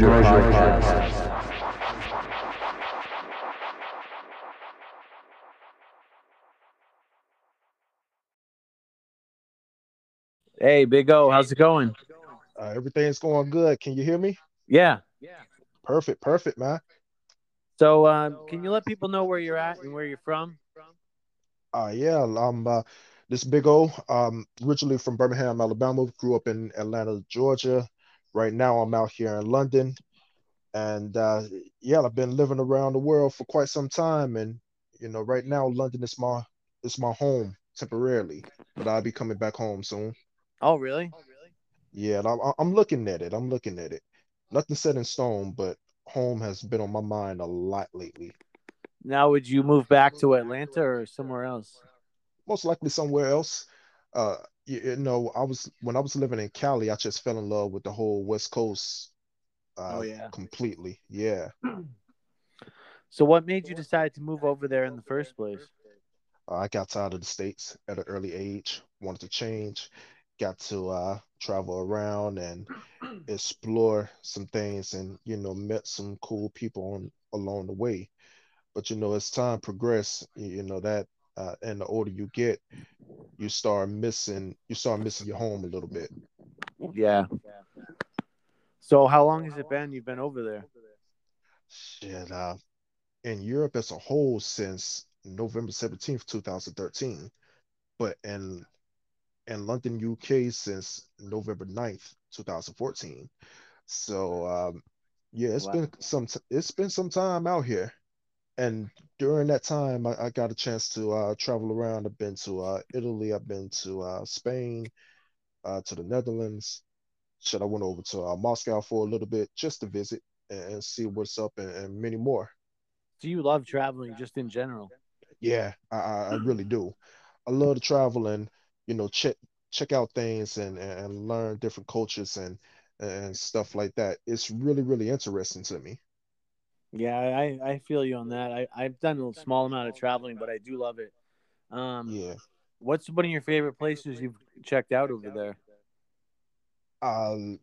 the Podcast. Hey, Big O, how's it going? Uh, everything's going good. Can you hear me? Yeah. Yeah. Perfect, perfect, man. So, um, can you let people know where you're at and where you're from? Uh, yeah, I'm uh, this big O. Um, originally from Birmingham, Alabama. Grew up in Atlanta, Georgia. Right now, I'm out here in London, and uh, yeah, I've been living around the world for quite some time. And you know, right now, London is my is my home temporarily, but I'll be coming back home soon. Oh, really? Yeah, and I'm, I'm looking at it. I'm looking at it. Nothing set in stone, but home has been on my mind a lot lately. Now, would you move back to Atlanta or somewhere else? Most likely somewhere else. Uh, you, you know, I was when I was living in Cali, I just fell in love with the whole West Coast. Uh, Oh, yeah. completely. Yeah. So, what made you decide to move over there in the first place? I got tired of the States at an early age, wanted to change, got to uh, travel around and explore some things and, you know, met some cool people on along the way. But, you know, as time progressed, you know, that uh, and the older you get, you start missing, you start missing your home a little bit. Yeah. So, how long has it been you've been over there? Shit, uh, in Europe as a whole since November 17th, 2013, but in in London, UK since November 9th, 2014. So um, yeah, it's Wow. been some t- it's been some time out here. And during that time, I, I got a chance to uh, travel around. I've been to uh, Italy, I've been to uh, Spain, uh, to the Netherlands. Shit, I went over to uh, Moscow for a little bit just to visit and, and see what's up and, and many more. Do you love traveling just in general? Yeah, I, I I really do. I love to travel and you know check check out things and and learn different cultures and and stuff like that. It's really really interesting to me. Yeah, I, I feel you on that. I, I've done a small amount of traveling, but I do love it. Um, Yeah. What's one of your favorite places you've checked out over there? Um,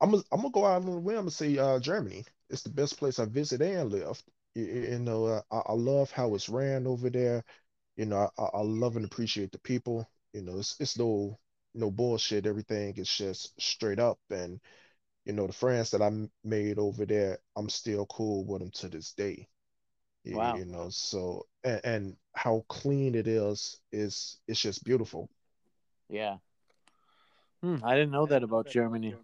I'm gonna I'm gonna go out on a limb and say uh Germany. It's the best place I visited and lived. You, you know, uh, I, I love how it's ran over there. You know, I, I love and appreciate the people. You know, it's it's no no bullshit. Everything is just straight up. And you know, the friends that I made over there, I'm still cool with them to this day. You, Wow. you know, so and, and how clean it is is it's just beautiful. Yeah. Hmm, I didn't know that about Germany.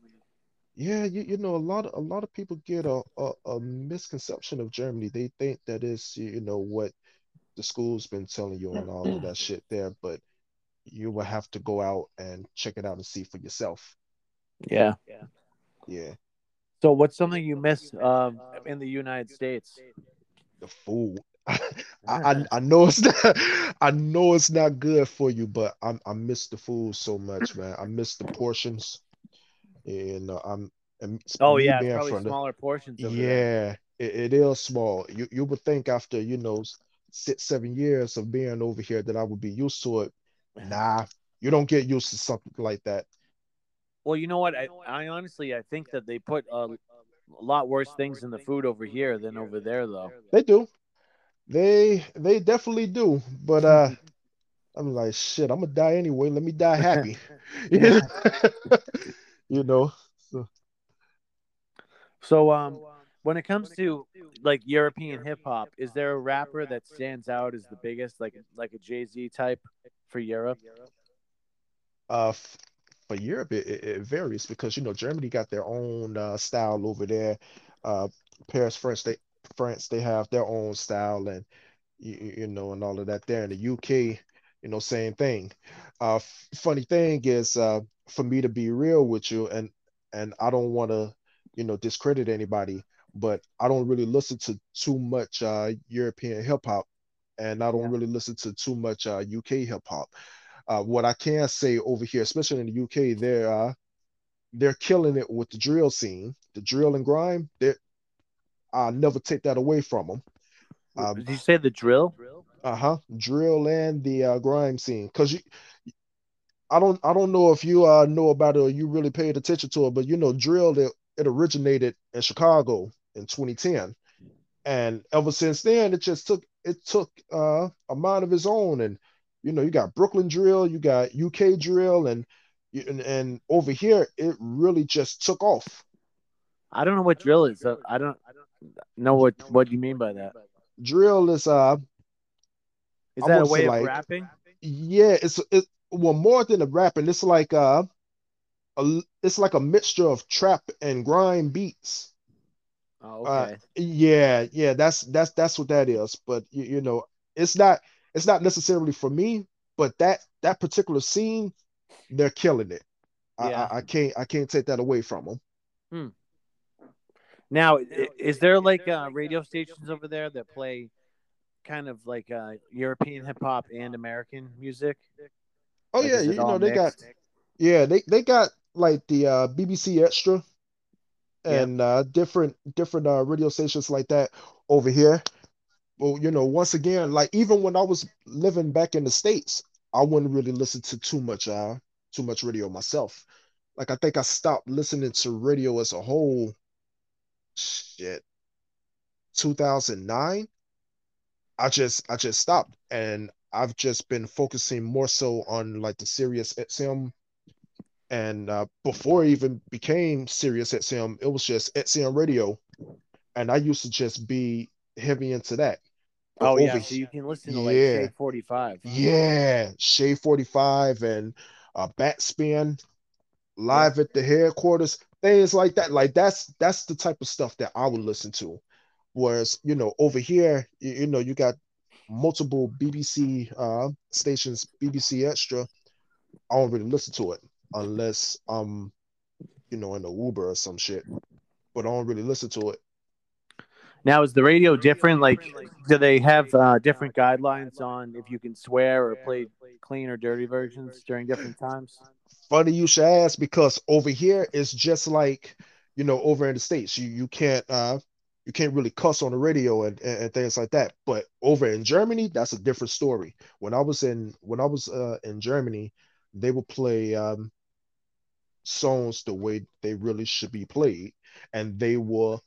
Yeah, you, you know, a lot of a lot of people get a, a, a misconception of Germany. They think that is, you know, what the school's been telling you and all of that shit there, but you will have to go out and check it out and see for yourself. Yeah. Yeah, So, what's something you miss um, in the United States? the food. I, I I know it's not I know it's not good for you, but I I miss the food so much, man. I miss the portions. And uh, I'm Oh yeah, probably from the smaller portions. Yeah, it, it is small. You you would think after, you know, six, seven years of being over here that I would be used to it. Nah, you don't get used to something like that. Well, you know what? I, I honestly I think that they put a, a lot worse things in the food over here than over there, though. They do. They they definitely do. But uh I'm like, shit, I'm gonna die anyway. Let me die happy. You know. So So, um, when it comes to like European hip hop, is there a rapper that stands out as the biggest, like like a Jay Z type for Europe? uh f- for Europe it, it, varies because you know Germany got their own uh style over there. Uh Paris, France, they France, they have their own style and you, you know, and all of that there. In the UK, you know, same thing. Uh, f- funny thing is, uh, for me to be real with you, and and I don't want to, you know, discredit anybody, but I don't really listen to too much uh, European hip hop, and I don't Yeah. really listen to too much uh, UK hip hop. Uh, what I can say over here, especially in the UK, they're uh, they're killing it with the drill scene, the drill and grime. They, I'll never take that away from them. Um, Did you say the drill? uh-huh drill and the uh, grime scene because you I don't I don't know if you uh know about it or you really paid attention to it, but you know, drill it, it originated in Chicago in 2010. And ever since then, it just took it took uh a mind of its own. And you know, you got Brooklyn drill, you got UK drill, and and, and over here it really just took off. I don't know what drill is. So I don't know what what you mean by that. Drill is uh Is that a way of like- rapping? yeah, it's it well more than a rapping, it's like uh a, it's like a mixture of trap and grime beats. Oh, Uh, okay. Yeah, yeah, that's that's that's what that is. But you, you know, it's not it's not necessarily for me, but that that particular scene, they're killing it. I, Yeah. I, I can't I can't take that away from them. Now, is there like uh, radio stations over there that play kind of like uh, European hip hop and American music? Oh Like, yeah, you know all they got yeah they they got like the uh, BBC Extra Yeah. and uh, different different uh, radio stations like that over here. Well, you know, once again, like even when I was living back in the States, I wouldn't really listen to too much uh too much radio myself. Like I think I stopped listening to radio as a whole shit 2009. I just I just stopped and I've just been focusing more so on like the Sirius XM and uh, before it even became Sirius XM, it was just XM radio, and I used to just be heavy into that. Oh yeah, so you can listen to like yeah. Forty Five. yeah, Shade 45 and uh, Backspin, live at the headquarters, things like that. Like that's that's the type of stuff that I would listen to. Whereas, you know, over here, you, you know, you got multiple BBC uh stations, BBC Extra. I don't really listen to it unless I'm, you know, in the Uber or some shit. But I don't really listen to it. Now, is the radio different? Like, do they have uh, different guidelines on if you can swear or play clean or dirty versions during different times? Funny you should ask because over here it's just like, you know, over in the States, you you can't uh you can't really cuss on the radio and, and, and things like that. But over in Germany, that's a different story. When I was in when I was uh in Germany, they would play um songs the way they really should be played, and they will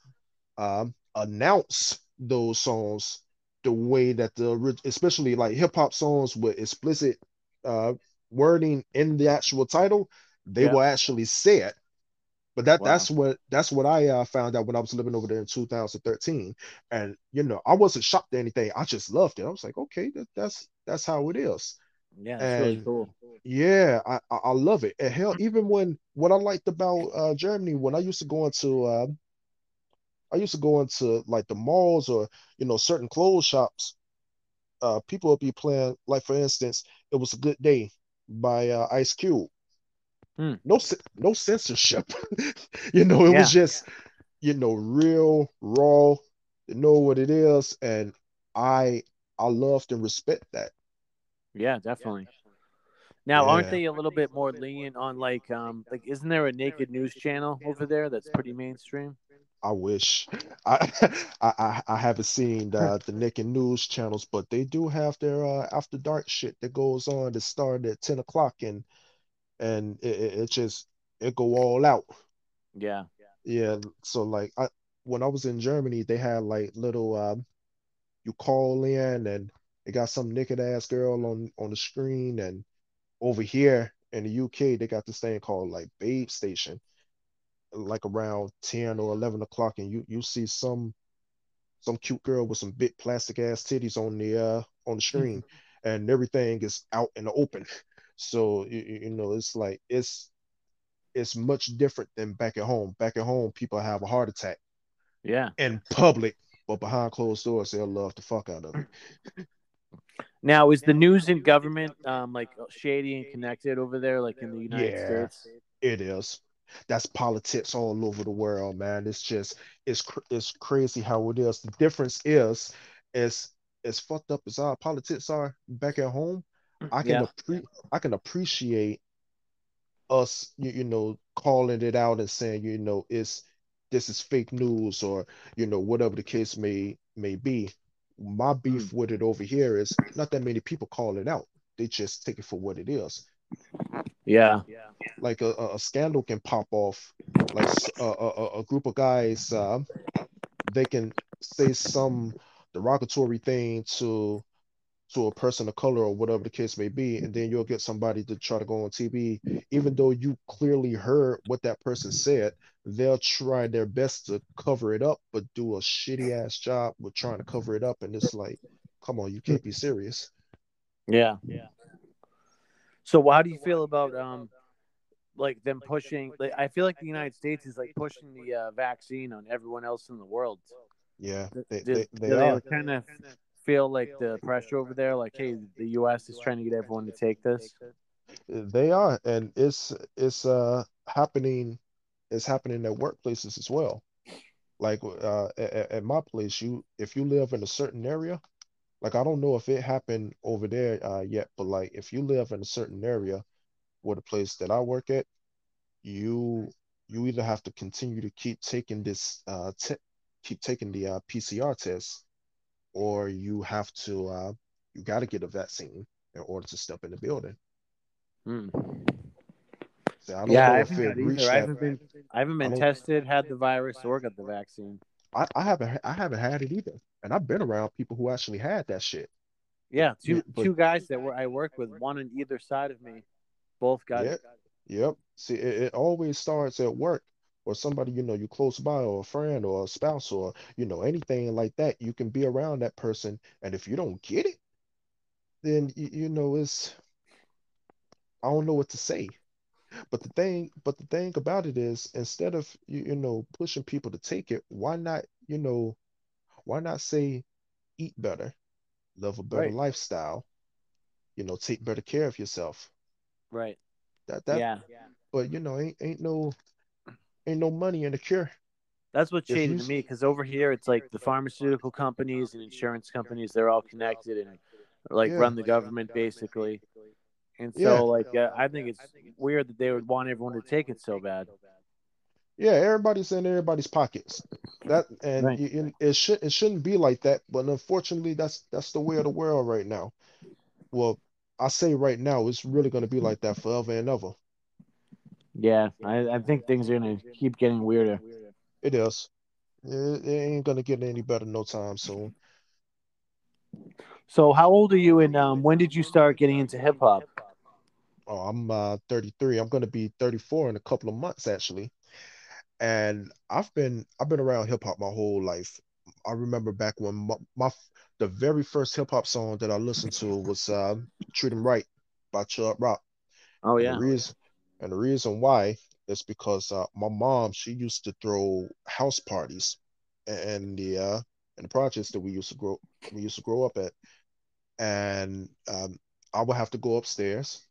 um announce those songs the way that the especially like hip hop songs with explicit uh wording in the actual title, they Yeah. will actually say it. But that Wow. that's what that's what I uh, found out when I was living over there in 2013, and you know I wasn't shocked at anything. I just loved it. I was like, okay, that, that's that's how it is. Yeah, that's really cool. Yeah, I I love it. And hell, even when what I liked about uh Germany when I used to go into um I used to go into like the malls or you know certain clothes shops, uh people would be playing like for instance, it was a good day by uh, Ice Cube. Hmm. No no censorship. You know, it was just you know real raw, you know what it is, and I I loved and respect that. Yeah, definitely. Now, aren't they a little bit more lenient on like um like isn't there a naked news channel over there that's pretty mainstream? I wish. I I I, haven't seen the Nick and news channels, but they do have their uh, after dark shit that goes on that started at 10 o'clock and and it, it, it just it go all out. Yeah. Yeah, so like I when I was in Germany, they had like little um you call in and they got some naked ass girl on on the screen and over here in the UK they got this thing called like Babe Station like around 10 or 11 o'clock and you you see some some cute girl with some big plastic ass titties on the uh on the screen and everything is out in the open so you, you you know it's like it's it's much different than back at home back at home people have a heart attack Yeah. in public but behind closed doors they'll love the fuck out of it Now, is the news and government um like shady and connected over there like in the United Yeah. States? It is. That's politics all over the world, man. It's just it's cr- it's crazy how it is. The difference is, as as fucked up as our politics are back at home, mm, I can Yeah. appre- I can appreciate us, you, you know, calling it out and saying, you know, it's this is fake news or you know whatever the case may may be. My beef mm. with it over here is not that many people call it out. They just take it for what it is. yeah, Yeah. Like a, a a scandal can pop off, like a, a, a group of guys, uh, they can say some derogatory thing to to a person of color or whatever the case may be, and then you'll get somebody to try to go on TV, even though you clearly heard what that person said, they'll try their best to cover it up, but do a shitty ass job with trying to cover it up, and it's like, come on, you can't be serious. Yeah, yeah. So how do you feel about um like them pushing like I feel like the United States is like pushing the uh, vaccine on everyone else in the world. Yeah, they Do, they, do they they are. kind of feel like the pressure over there like hey the US is trying to get everyone to take this? They are, and it's it's uh happening it's happening at workplaces as well. Like uh at, at my place, you if you live in a certain area, like I don't know if it happened over there uh yet, but like if you live in a certain area where the place that I work at, you you either have to continue to keep taking this uh te keep taking the uh, PCR test, or you have to uh you got to get a vaccine in order to step in the building. Hmm. So I don't Yeah, know I haven't it either. I haven't been I haven't been don't. tested, had the virus, or got the vaccine. I, I haven't I haven't had it either, and I've been around people who actually had that shit. But Yeah, yeah, two but two guys that were I work with, one on either side of me, both it. yep. See, it, it always starts at work or somebody you know you close by or a friend or a spouse or you know anything like that. You can be around that person, and if you don't get it, then you, you know it's I don't know what to say. But the thing, but the thing about it is, instead of you, you know pushing people to take it, why not you know why not say eat better, live a better Right, lifestyle, you know, take better care of yourself. Right. That that Yeah. but you know ain't ain't no ain't no money in the cure. That's shady you to me because over here it's like the pharmaceutical companies and insurance companies, they're all connected and like yeah, run the government basically. And yeah, so like uh, I think it's weird that they would want everyone to take it so bad. yeah, everybody's in everybody's pockets. That and Right. you- it should it shouldn't be like that, but unfortunately that's that's the way of the world right now. Well, I say right now it's really gonna be like that forever and ever. Yeah, I, I think things are gonna keep getting weirder. It is. It, it ain't gonna get any better no time soon. So how old are you and um when did you start getting into hip hop? Oh, I'm uh 33. I'm gonna be 34 in a couple of months actually. And I've been I've been around hip hop my whole life. I remember back when my, my the very first hip hop song that I listened to was uh, "Treat 'Em Right" by Chubb Rock, Oh and the reason and the reason why is because uh, my mom she used to throw house parties and the uh in the projects that we used to grow we used to grow up at, and um, I would have to go upstairs.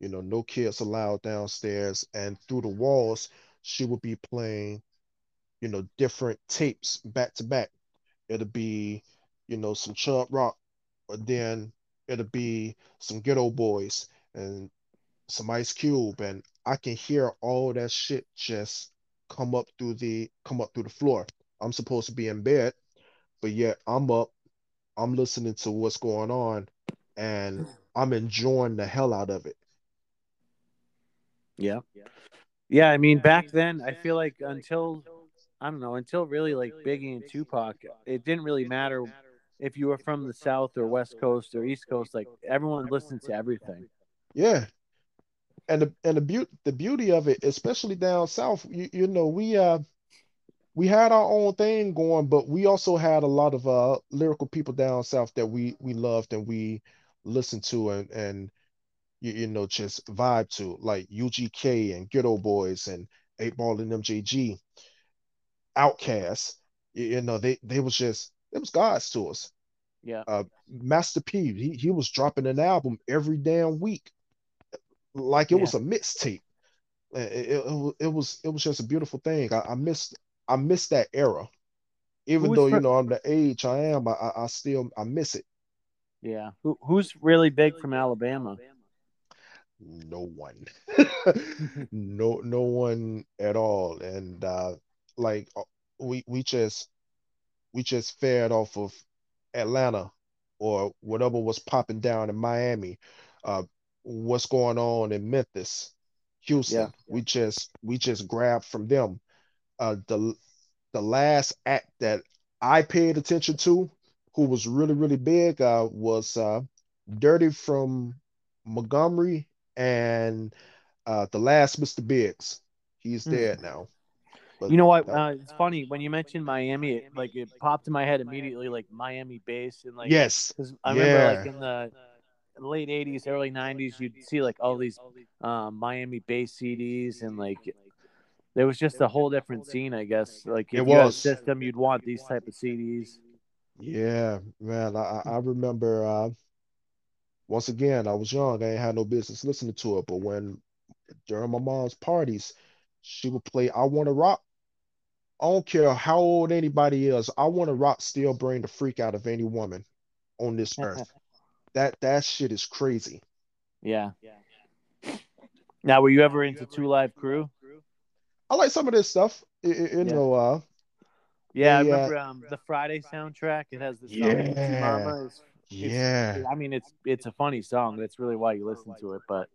You know, no kids allowed downstairs, and through the walls she would be playing you know different tapes back to back. It'll be, you know, some Chubb Rock, but then it'll be some Geto Boys and some Ice Cube, and I can hear all that shit just come up through the come up through the floor. I'm supposed to be in bed, but yet I'm up, I'm listening to what's going on, and I'm enjoying the hell out of it. Yeah. Yeah, I mean back then I feel like until I don't know, until really like Biggie and Tupac, it didn't really matter if you were from the South or West Coast or East Coast, like everyone listened to everything. Yeah, and the and the beauty the beauty of it, especially down south, you, you know, we uh we had our own thing going, but we also had a lot of uh lyrical people down south that we we loved and we listened to and and you, you know just vibe to, like UGK and Geto Boys and 8 Ball and MJG, Outkast. You, you know, they they was just it was gods to us. Yeah. Uh Master P, he he was dropping an album every damn week, like it Yeah. was a mixtape. It, it, it was it was just a beautiful thing. I, I missed I missed that era. Even Who's though you know I'm the age I am, I, I I still I miss it. yeah. Who who's really big from Alabama? No one, no no one at all. And uh, like uh, we we just we just fared off of Atlanta or whatever was popping down in Miami. Uh, what's going on in Memphis, Houston. Yeah. We just we just grabbed from them. Uh, the the last act that I paid attention to, who was really really big, uh, was uh, Dirty from Montgomery and uh, the last Mr. Biggs. He's Hmm. dead now. But You know what? that- Uh, it's funny when you mentioned Miami. It, like it popped in my head immediately, like Miami bass and like yes, Because I remember, like in the late '80s, early '90s, you'd see like all these um, Miami bass CDs, and like there was just a whole different scene, I guess. Like if It you had a was. system, you'd want these type of CDs. yeah, man. I I I remember. Uh, once again, I was young. I ain't had no business listening to it, but when during my mom's parties, she would play "I Want to Rock." I don't care how old anybody is. I Want to Rock still bring the freak out of any woman on this earth. That that shit is crazy. Yeah. Now, were you ever into Two Live Crew? I like some of this stuff. I- I- you Yeah. know, uh, Yeah, I They, uh, remember um, the Friday soundtrack. It has the song Yeah. "Hoochie Mama." It's, yeah, I mean, it's it's a funny song. That's really why you listen to it. But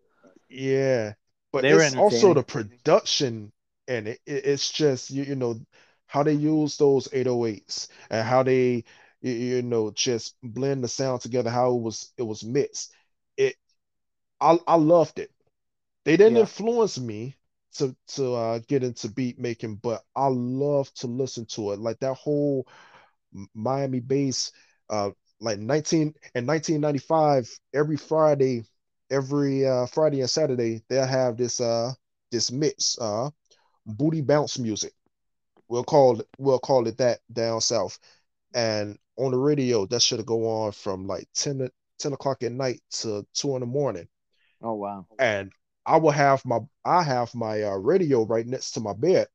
yeah. But They were it's also the production and it, it it's just you, you know how they use those 808s and how they you, you know just blend the sound together how it was it was mixed. It I I loved it. They didn't Yeah. influence me to to uh, get into beat making, but I love to listen to it. Like that whole Miami bass, uh, like 19 in 1995, every Friday, every uh Friday and Saturday, they'll have this uh this mix, uh booty bounce music. We'll call it we'll call it that down south. And on the radio, that should go on from like 10 to 10 o'clock at night to two in the morning oh wow, and I will have my I have my uh, radio right next to my bed,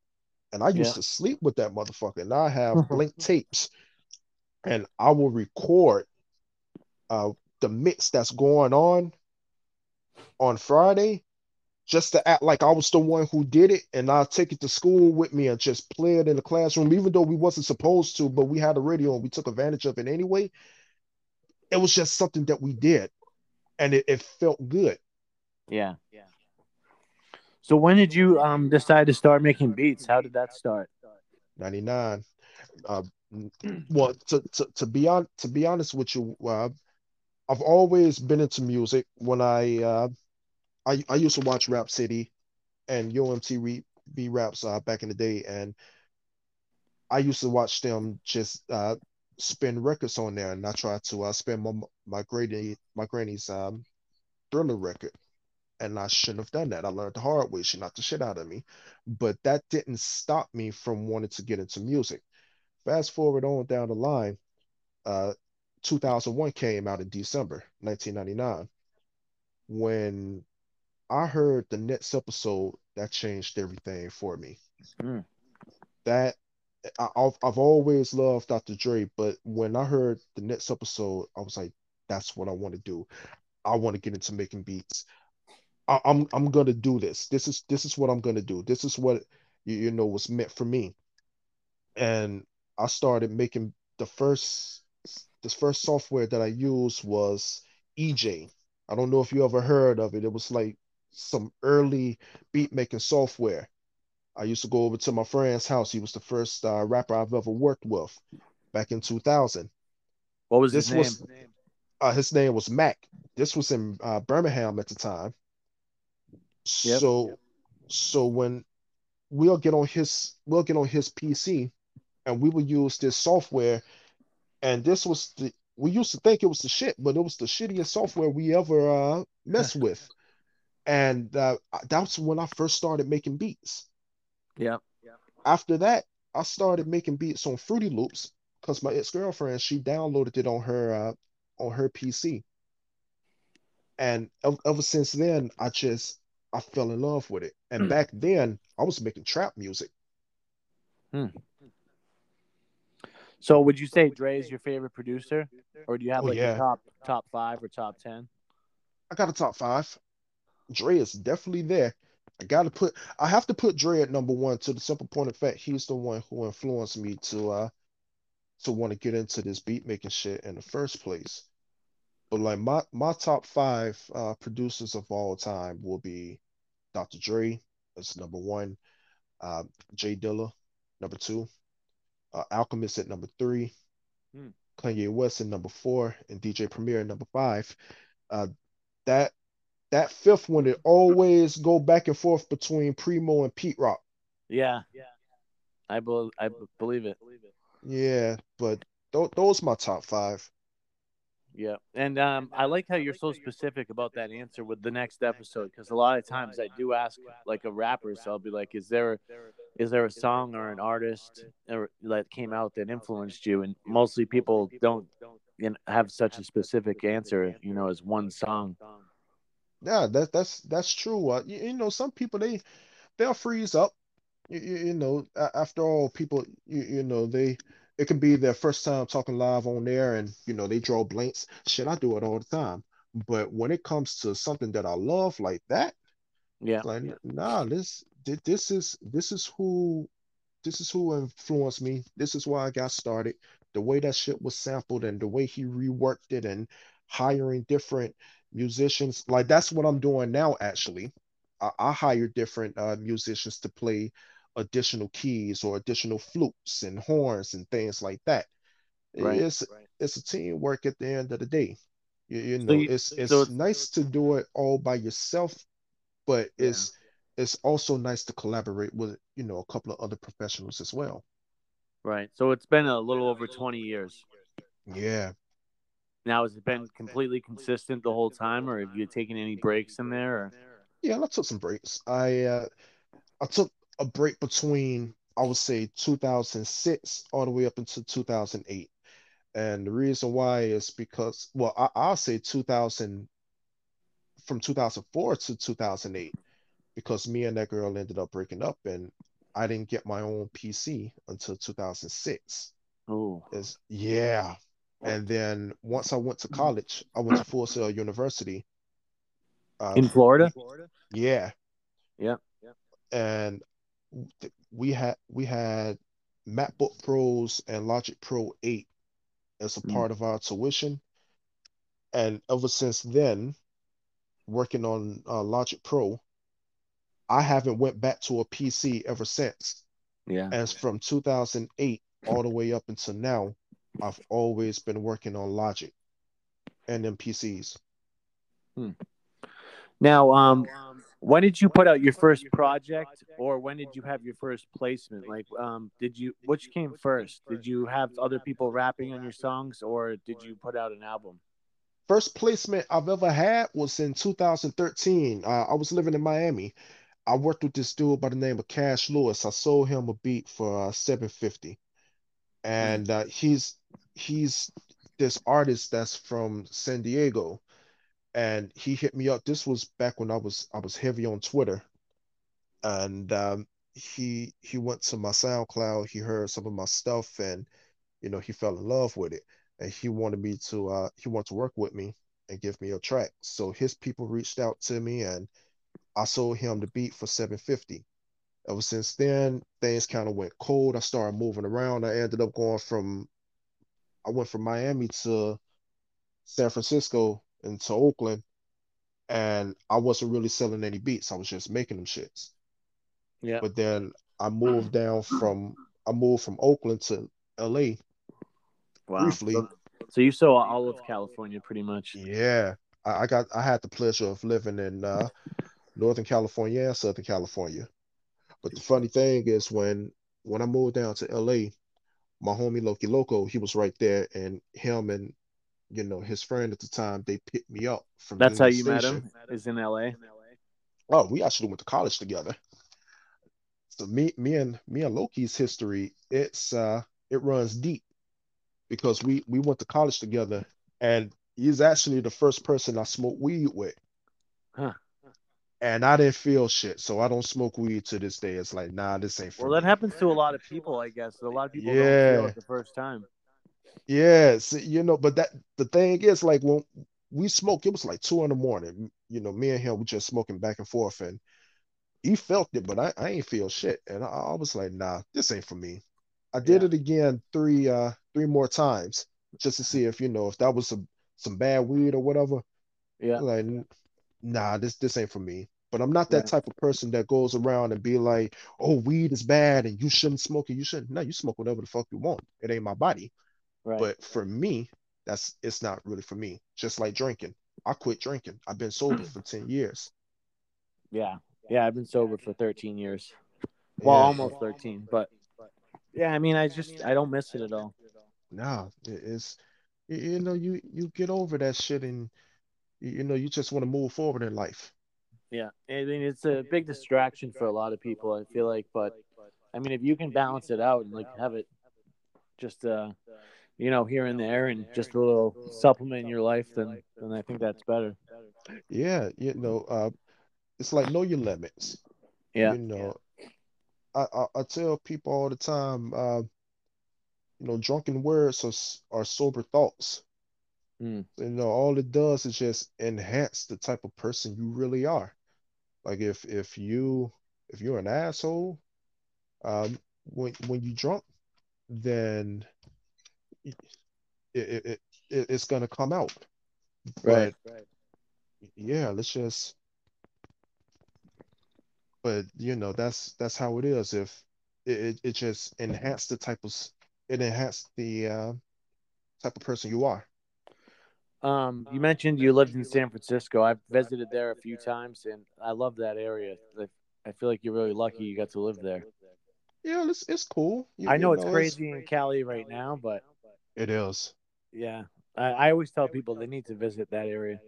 and I used Yeah. to sleep with that motherfucker. And I have blank tapes, and I will record uh, the mix that's going on on Friday, just to act like I was the one who did it, and I'll take it to school with me and just play it in the classroom, even though we wasn't supposed to, but we had a radio and we took advantage of it anyway. It was just something that we did, and it, it felt good. yeah, yeah. So when did you um decide to start making beats? How did that start? 99. Uh, well, to, to, to be on to be honest with you, uh, I've always been into music. When I uh, I I used to watch Rap City and Yo! MTV raps uh, back in the day, and I used to watch them just uh, spin records on there, and I tried to uh, spin my my granny my granny's um, thriller record, and I shouldn't have done that. I learned the hard way. She knocked the shit out of me, but that didn't stop me from wanting to get into music. Fast forward on down the line, uh, 2001 came out in December 1999. When I heard the next episode, that changed everything for me. Mm. That I, I've I've always loved Dr. Dre, but when I heard the next episode, I was like, that's what I want to do. I want to get into making beats. I, I'm I'm gonna do this. This is this is what I'm gonna do. This is what you, you know was meant for me. And I started making the first this first software that I used was eJay. I don't know if you ever heard of it. It was like some early beat making software. I used to go over to my friend's house. He was the first uh, rapper I've ever worked with back in 2000. What was This his name? was uh, his name was Mac. This was in uh, Birmingham at the time. Yep. So, so when we'll get on his we'll get on his PC, and we will use this software, and this was the we used to think it was the shit, but it was the shittiest software we ever uh, messed with, and uh, that's when I first started making beats. Yeah. After that, I started making beats on Fruity Loops because my ex-girlfriend she downloaded it on her uh, on her PC. And ev- ever since then, I just I fell in love with it. And back then, I was making trap music. So would you say Dre is your favorite producer, or do you have Oh, like yeah. a top top five or top ten? I got a top five. Dre is definitely there. I gotta put I have to put Dre at number one to the simple point of fact he's the one who influenced me to uh to want to get into this beat making shit in the first place. But like my my top five uh producers of all time will be Dr. Dre, that's number one. Uh, J Dilla, number two. Uh, Alchemist at number three. Hmm. Kanye West at number four, and DJ Premier at number five. Uh, that that fifth one, it always go back and forth between Primo and Pete Rock. Yeah. yeah, I bel I b- believe it. Yeah, but th- those my top five. Yeah, and um, I like how you're so specific about that answer with the next episode because a lot of times I do ask like a rapper, so I'll be like, "Is there, is there a song or an artist or, that came out that influenced you?" And mostly people don't you know, have such a specific answer, you know, as one song. Yeah, that that's that's true. Uh, you, you know, some people they they'll freeze up. You, you, you know, a- after all, people you, you know they it can be their first time talking live on there, and you know they draw blanks. Shit, I do it all the time. But when it comes to something that I love like that, Yeah, like nah, this this is this is who this is who influenced me. This is why I got started. The way that shit was sampled and the way he reworked it and hiring different musicians. Like that's what I'm doing now, actually. I, I hire different uh, musicians to play additional keys or additional flutes and horns and things like that. right. It's it's a teamwork at the end of the day. You, you So know, you, it's so it's it's nice to do it all by yourself, but yeah, it's it's also nice to collaborate with, you know, a couple of other professionals as well. right. So it's been a little over 20 years. Yeah. Now, has it been completely consistent the whole time, or have you taken any breaks in there? Or... Yeah, I took some breaks. I uh I took a break between I would say 2006 all the way up until 2008. And the reason why is because well, I, I'll say 2000 from 2004 to 2008 because me and that girl ended up breaking up and I didn't get my own PC until 2006. Oh, yeah. And then once I went to college, I went to Full Sail University. Uh, in Florida? yeah, Yeah. and th- we had we had MacBook Pros and Logic Pro 8 as a Mm. part of our tuition. And ever since then, working on uh, Logic Pro, I haven't went back to a PC ever since. Yeah. As from 2008 all the way up until now, I've always been working on Logic and them PCs. Now, um, when did you put out your first project, or when did you have your first placement? Like, um, did you which came first? Did you have other people rapping on your songs, or did you put out an album? First placement I've ever had was in 2013. Uh, I was living in Miami. I worked with this dude by the name of Cash Lewis. I sold him a beat for uh, 750. And uh, he's he's this artist that's from San Diego. And he hit me up. This was back when I was I was heavy on Twitter. And um, he he went to my SoundCloud, he heard some of my stuff, and you know, he fell in love with it. And he wanted me to uh he wanted to work with me and give me a track. So his people reached out to me and I sold him the beat for 750. Ever since then, things kind of went cold. I started moving around. I ended up going from I went from Miami to San Francisco and to Oakland, and I wasn't really selling any beats. I was just making them shits. Yeah. But then I moved down from I moved from Oakland to LA Wow. briefly. So, you saw all of California pretty much. Yeah, I, I got I had the pleasure of living in uh, Northern California and Southern California. But the funny thing is when when I moved down to LA, my homie Loki Loco, he was right there, and him and you know his friend at the time, they picked me up from That's how you met him. Is in L.A. Oh, we actually went to college together. So me me and me and Loki's history, it's uh it runs deep because we we went to college together, and he's actually the first person I smoked weed with. Huh. And I didn't feel shit, so I don't smoke weed to this day. It's like, nah, this ain't for me. Well, that happens to a lot of people, I guess. A lot of people don't feel Yeah. it the first time. Yes, you know, but that the thing is, like when we smoked, it was like two in the morning. You know, me and him were just smoking back and forth, and he felt it, but I, I ain't feel shit. And I, I was like, nah, this ain't for me. I did Yeah. it again three uh three more times just to see if you know if that was a some bad weed or whatever. Yeah. Like, nah, this this ain't for me. But I'm not that Right. type of person that goes around and be like, oh, weed is bad and you shouldn't smoke it. You shouldn't. No, you smoke whatever the fuck you want. It ain't my body. Right. But for me, that's it's not really for me. Just like drinking. I quit drinking. I've been sober for 10 years. yeah. Yeah. I've been sober for 13 years. Well, Yeah. almost 13. But yeah, I mean, I just, I don't miss it at all. Nah, it's you, you know, you you get over that shit and you know, you just want to move forward in life. Yeah. I mean, it's a big distraction for a lot of people, I feel like. But I mean, if you can balance it out and like have it just, uh, you know, here and there and just a little supplement in your life, then, then I think that's better. Yeah, you know, uh, it's like know your limits. Yeah. You know, I, I I tell people all the time, uh, you know, drunken words are are sober thoughts. Mm. You know, all it does is just enhance the type of person you really are. Like if if you if you're an asshole, um, when when you drunk, then it it, it, it it's gonna come out. Right. But yeah, let's just. But you know, that's that's how it is. If it it, it just enhance the type of it enhance the uh, type of person you are. Um, you mentioned you lived in San Francisco. I've visited there a few times, and I love that area. I- I feel like you're really lucky you got to live there. Yeah, it's it's cool. You, I you know it's know, crazy in Cali right now, but It is. yeah, I, I always tell people they need to visit that area.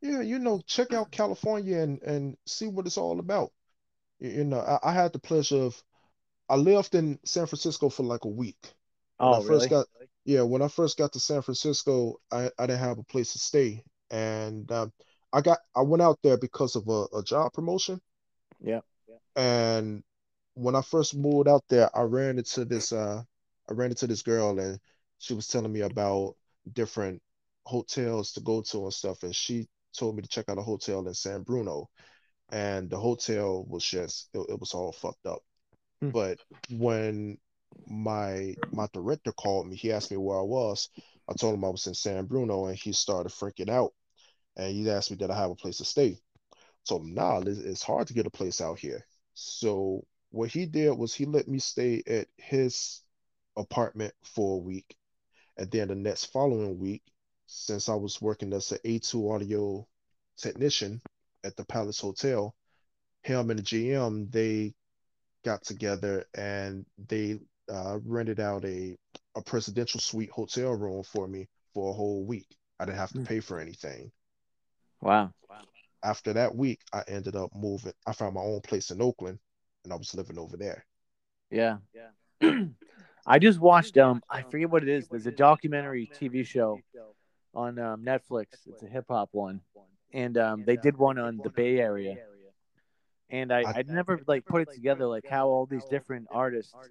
Yeah, you know, check out California and and see what it's all about. You, you know, I, I had the pleasure of I lived in San Francisco for like a week. When I Oh, first really? got yeah, when I first got to San Francisco, I, I didn't have a place to stay, and um, I got I went out there because of a, a job promotion. Yeah. And when I first moved out there, I ran into this uh I ran into this girl and she was telling me about different hotels to go to and stuff. And she told me to check out a hotel in San Bruno. And the hotel was just it, it was all fucked up. Hmm. But when my my director called me, he asked me where I was. I told him I was in San Bruno and he started freaking out. And he asked me did I have a place to stay. So nah, it's, it's hard to get a place out here. So what he did was he let me stay at his apartment for a week, and then the next following week, since I was working as an A2 audio technician at the Palace Hotel, him and the GM they got together and they uh, rented out a a presidential suite hotel room for me for a whole week. I didn't have to Hmm. pay for anything Wow. after that week, I ended up moving. I found my own place in Oakland, and I was living over there. Yeah. Yeah. I just watched um I forget what it is. There's a documentary TV show on um, Netflix. It's a hip hop one, and um, they did one on the Bay Area. And I I- I never like put it together like how all these different artists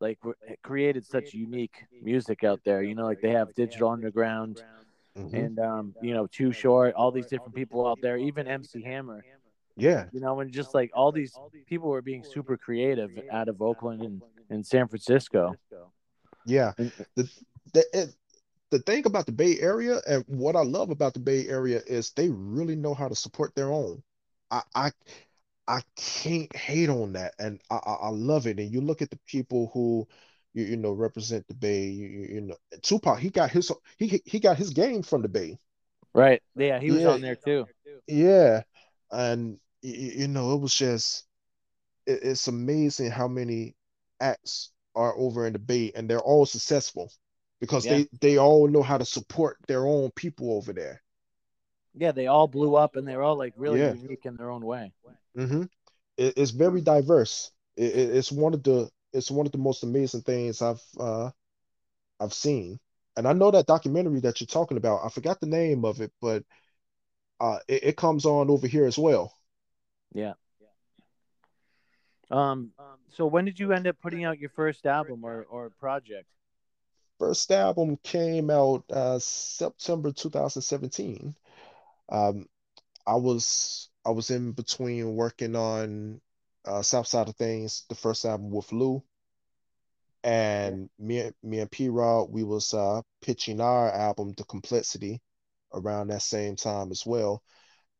like were, created such unique music out there. You know, like they have Digital Underground Mhm. and um you know Too Short, all these different people out there, even MC Hammer. Yeah, You know, and just like all these people were being super creative out of Oakland and, and San Francisco. yeah. The the it, the thing about the Bay Area and what I love about the Bay Area is they really know how to support their own. I I I can't hate on that, and I I, I love it. And you look at the people who you, you know represent the Bay. You, you, know, Tupac he got his he he got his game from the Bay. Right. Yeah, he was Yeah. on there too. Yeah, and you know, it was just it, it's amazing how many acts are over in the Bay and they're all successful because Yeah. they they all know how to support their own people over there. Yeah, they all blew up and they're all like really Yeah. unique in their own way. Hmm It, it's very diverse. It, it- it's one of the it's one of the most amazing things I've uh I've seen. And I know that documentary that you're talking about. I forgot the name of it, but uh it, it comes on over here as well. Yeah. Um so when did you end up putting out your first album or, or project? First album came out uh, September 2017. Um, I was I was in between working on uh, South Side of Things, the first album with Lou, and me and me and P Rod, we was uh, pitching our album, The Complexity, around that same time as well.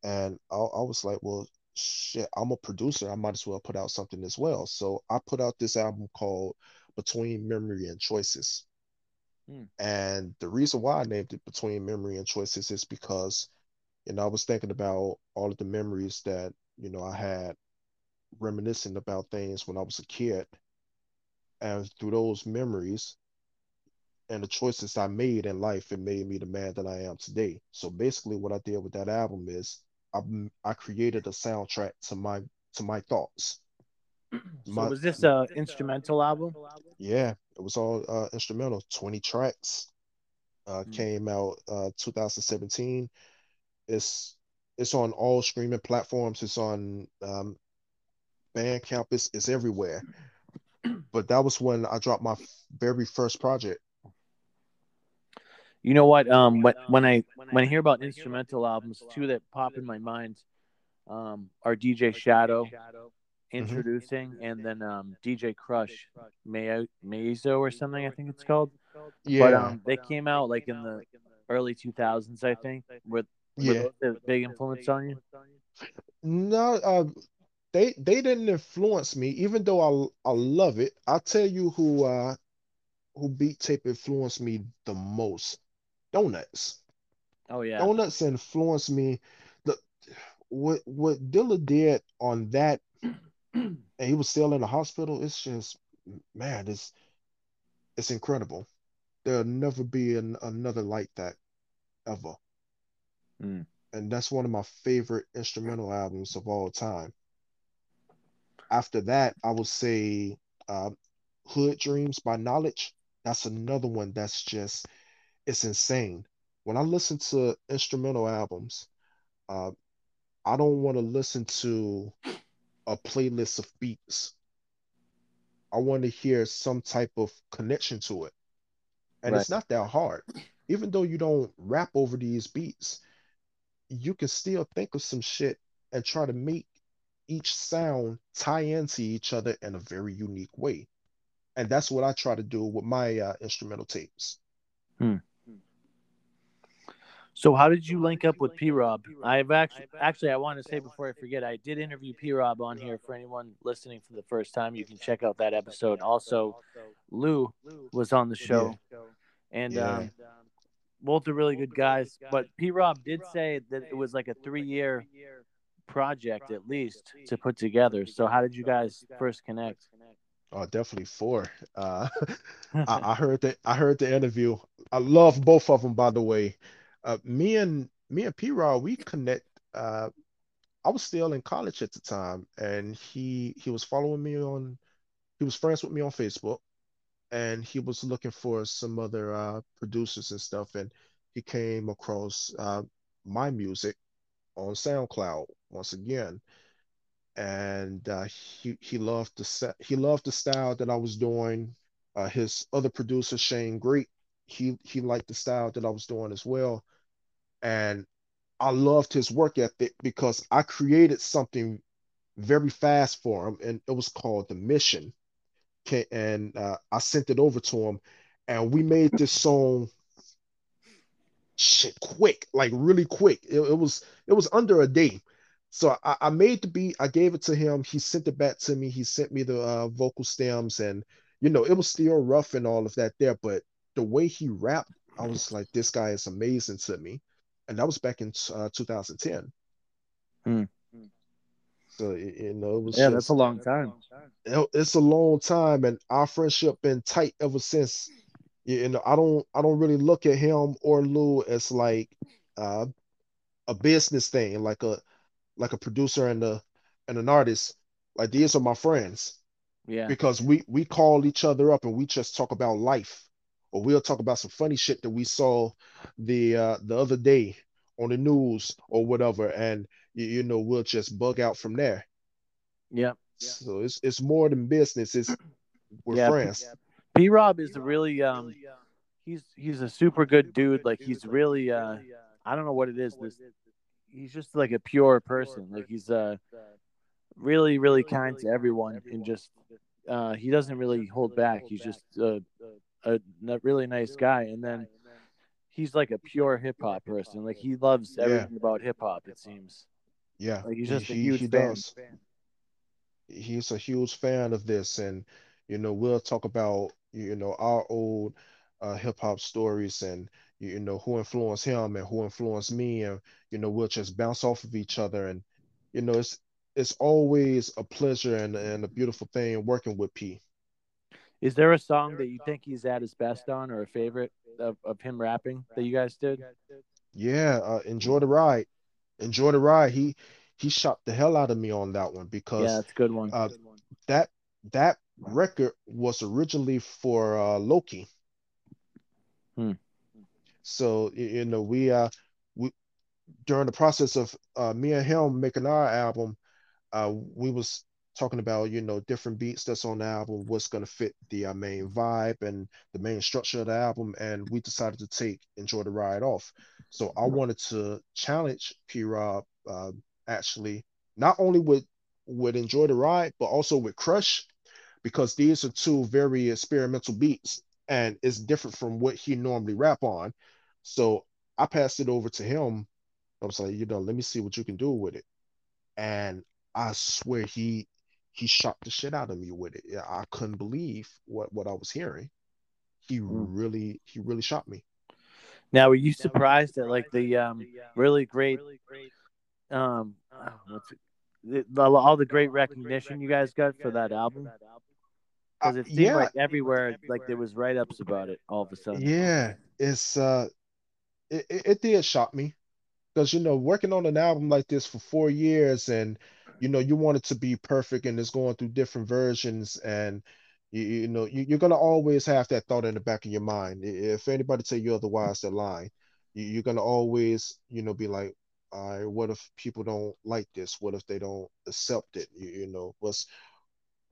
And I, I was like, well, shit, I'm a producer. I might as well put out something as well. So I put out this album called Between Memory and Choices. Hmm. And the reason why I named it Between Memory and Choices is because, know, I was thinking about all of the memories that, you know, I had reminiscing about things when I was a kid. And through those memories and the choices I made in life, it made me the man that I am today. So basically what I did with that album is I, I created a soundtrack to my to my thoughts. So My- was this a instrumental album? Yeah, it was all uh, instrumental. 20 tracks. Uh, Hmm. came out uh, 2017. It's it's on all streaming platforms. It's on um, Bandcamp. It's, it's everywhere. But that was when I dropped my very first project. You know what? Um, when when I when I hear about instrumental albums, two that pop in my mind, um, are DJ Shadow introducing, and then um DJ Krush, Mayo Mazo or something I think it's called. Yeah, But um, they came out like in the early 2000s, I think. Were, were yeah. big influence on you? No, uh, they they didn't influence me, even though I I love it. I'll tell you who uh who beat tape influenced me the most. Donuts. Oh yeah. Donuts influenced me. The what what Dilla did on that, and he was still in the hospital. It's just man, it's it's incredible. There'll never be an, another like that ever. Mm. And that's one of my favorite instrumental albums of all time. After that, I would say uh, Hood Dreams by Knowledge. That's another one that's just it's insane. When I listen to instrumental albums, uh, I don't want to listen to a playlist of beats. I want to hear some type of connection to it. And it's not that hard. Even though you don't rap over these beats, you can still think of some shit and try to make each sound tie into each other in a very unique way. And that's what I try to do with my uh, instrumental tapes. So how did you link up with P Rob? I've actually actually I want to say before I forget, I did interview P Rob on here for anyone listening for the first time. You can check out that episode. Also, Lou was on the show, and Yeah. um, both are really good guys. But P Rob did say that it was like a three year project at least to put together. So how did you guys first connect? Oh, definitely four. Uh, I, I heard that. I heard the interview. I love both of them, by the way. Uh, me and me and P. Rob, we connect. Uh, I was still in college at the time, and he he was following me on. He was friends with me on Facebook, and he was looking for some other uh, producers and stuff, and he came across uh, my music on SoundCloud once again, and uh, he he loved the set. He loved the style that I was doing. Uh, his other producer Shane Great, he he liked the style that I was doing as well, and I loved his work ethic because I created something very fast for him, and it was called the Mission. And uh, I sent it over to him, and we made this song shit quick, like really quick. It, it was it was under a day. So I, I made the beat, I gave it to him. He sent it back to me. He sent me the uh, vocal stems, and you know it was still rough and all of that there. But the way he rapped, I was like, this guy is amazing to me. And that was back in uh, 2010. Hmm. So you know, it was Yeah, just, that's a long time. it's a long time, and our friendship been tight ever since. You know, I don't I don't really look at him or Lou as like uh, a business thing, like a like a producer and a and an artist. Like these are my friends Yeah. because we we call each other up and we just talk about life, or we'll talk about some funny shit that we saw the uh, the other day on the news or whatever, and you, you know we'll just bug out from there. Yeah. So it's it's more than business. It's we're Yeah, friends. P Rob is a really um he's he's a super good dude. Like he's really uh I don't know what it is. This he's just like a pure person. Like he's uh really, really kind to everyone and just uh he doesn't really hold back. He's just a, a n- really nice guy. And then he's like a pure hip hop person. Like he loves Yeah. everything about hip hop. It seems Yeah, like he's he just a he, huge he fan. does. He's a huge fan of this, and you know we'll talk about you know our old uh, hip hop stories and you know who influenced him and who influenced me, and you know we'll just bounce off of each other, and you know it's it's always a pleasure and, and a beautiful thing working with P. Is there a song that you think he's at his best on, or a favorite of, of him rapping that you guys did? Yeah, uh, enjoy the ride, enjoy the ride. He he shot the hell out of me on that one because Yeah, that's a good one. uh, that that record was originally for uh, Loki. Hmm. So you know we uh we during the process of uh, me and him making our album, uh, we was talking about you know different beats that's on the album, what's gonna fit the uh, main vibe and the main structure of the album, and we decided to take Enjoy the Ride off. So I wanted to challenge P Rob uh, actually not only with with Enjoy the Ride, but also with Crush, because these are two very experimental beats and it's different from what he normally rap on. So I passed it over to him. I was like, you know, let me see what you can do with it. And I swear he he shot the shit out of me with it. Yeah, I couldn't believe what what I was hearing. He Mm. really he really shot me. Now, were you surprised at like the um really great um oh, what's it, the, the- all the great recognition you guys got for that album? Because Uh, it seemed yeah, like everywhere like there was write ups about it all of a sudden. yeah, it's uh it, it, it did shock me because you know working on an album like this for four years and you know you want it to be perfect and it's going through different versions and you, you know you, you're gonna always have that thought in the back of your mind. If anybody tell you otherwise they're lying. You, you're gonna always you know be like all right what if people don't like this? What if they don't accept it? You, you know what's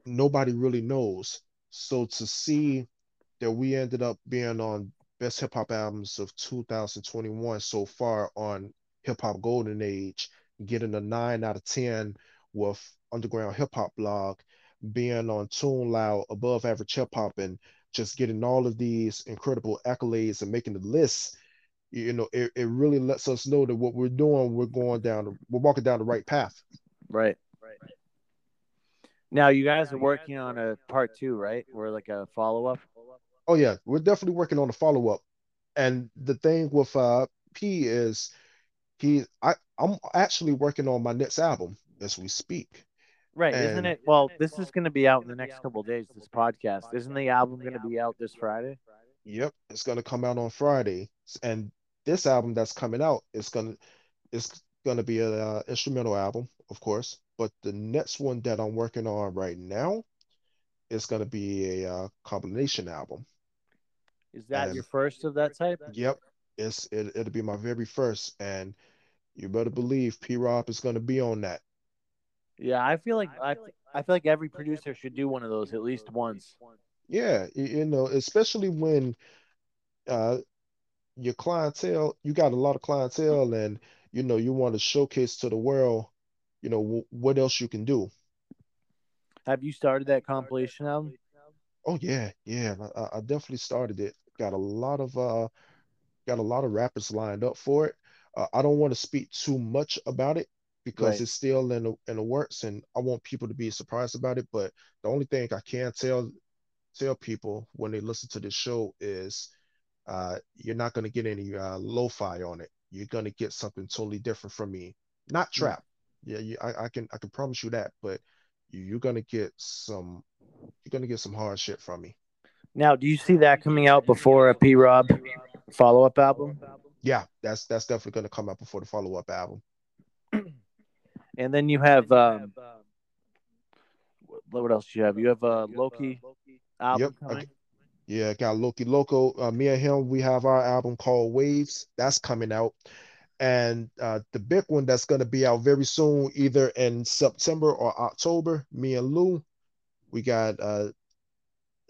nobody really knows. So to see that we ended up being on best hip hop albums of 2021 so far on Hip Hop Golden Age, getting a 9 out of 10 with Underground Hip Hop Blog, being on Tune Loud, above average hip hop, and just getting all of these incredible accolades and making the list. You know, it, it really lets us know that what we're doing, we're going down, we're walking down the right path. Right. Right. Now you guys are working on a part two, right? Or like a follow up. Oh yeah, we're definitely working on a follow up. And the thing with uh P is he I I'm actually working on my next album as we speak. Right, isn't it? Well, this is going to be out in the next couple of days. This podcast isn't the album going to be out this Friday? Yep, it's gonna come out on Friday. And this album that's coming out is gonna it's gonna be an uh, instrumental album, of course. But the next one that I'm working on right now is gonna be a uh, combination album. Is that And- your first of that type? Yep, it's it, it'll be my very first, and you better believe P Rob is gonna be on that. Yeah, I feel like I, I feel like every producer should do one of those at least once. Yeah, you know, especially when uh your clientele, you got a lot of clientele and you know you want to showcase to the world, you know, w what else you can do. Have you started that compilation album? Oh yeah, yeah, I, I- I definitely started it. Got a lot of uh got a lot of rappers lined up for it. Uh, I don't want to speak too much about it because Right. it's still in the in the works and I want people to be surprised about it. But the only thing I can tell tell people when they listen to this show is uh you're not gonna get any uh lo-fi on it. You're gonna get something totally different from me. Not Mm. trap. Yeah, you, I, I can I can promise you that, but you, you're gonna get some you're gonna get some hard shit from me. Now, do you see that coming out before a P Rob follow up album? Yeah, that's that's definitely gonna come out before the follow-up album. And then you have um, what what else do you have? You have a Loki album Yep, I coming. Yeah, got Loki Loco. Uh, me and him, we have our album called Waves. That's coming out. And uh, the big one that's going to be out very soon, either in September or October, me and Lou, we got uh,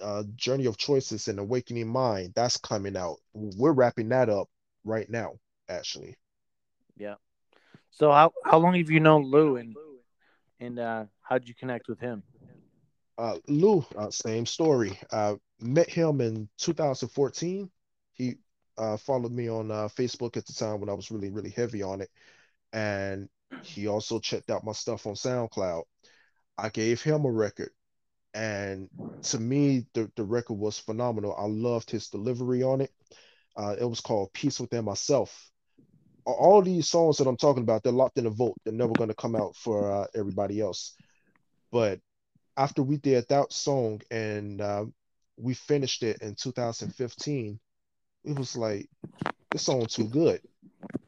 uh, Journey of Choices and Awakening Mind. That's coming out. We're wrapping that up right now, actually. Yeah. So how how long have you known Lou and and uh, how'd you connect with him? Uh, Lou, uh, same story. Uh, met him in 2014. He uh, followed me on uh, Facebook at the time when I was really, really heavy on it. And he also checked out my stuff on SoundCloud. I gave him a record. And to me, the, the record was phenomenal. I loved his delivery on it. Uh, it was called Peace Within Myself. All these songs that I'm talking about, they're locked in a vote. They're never going to come out for uh, everybody else. But after we did that song and uh, we finished it in 2015, it was like this song too good.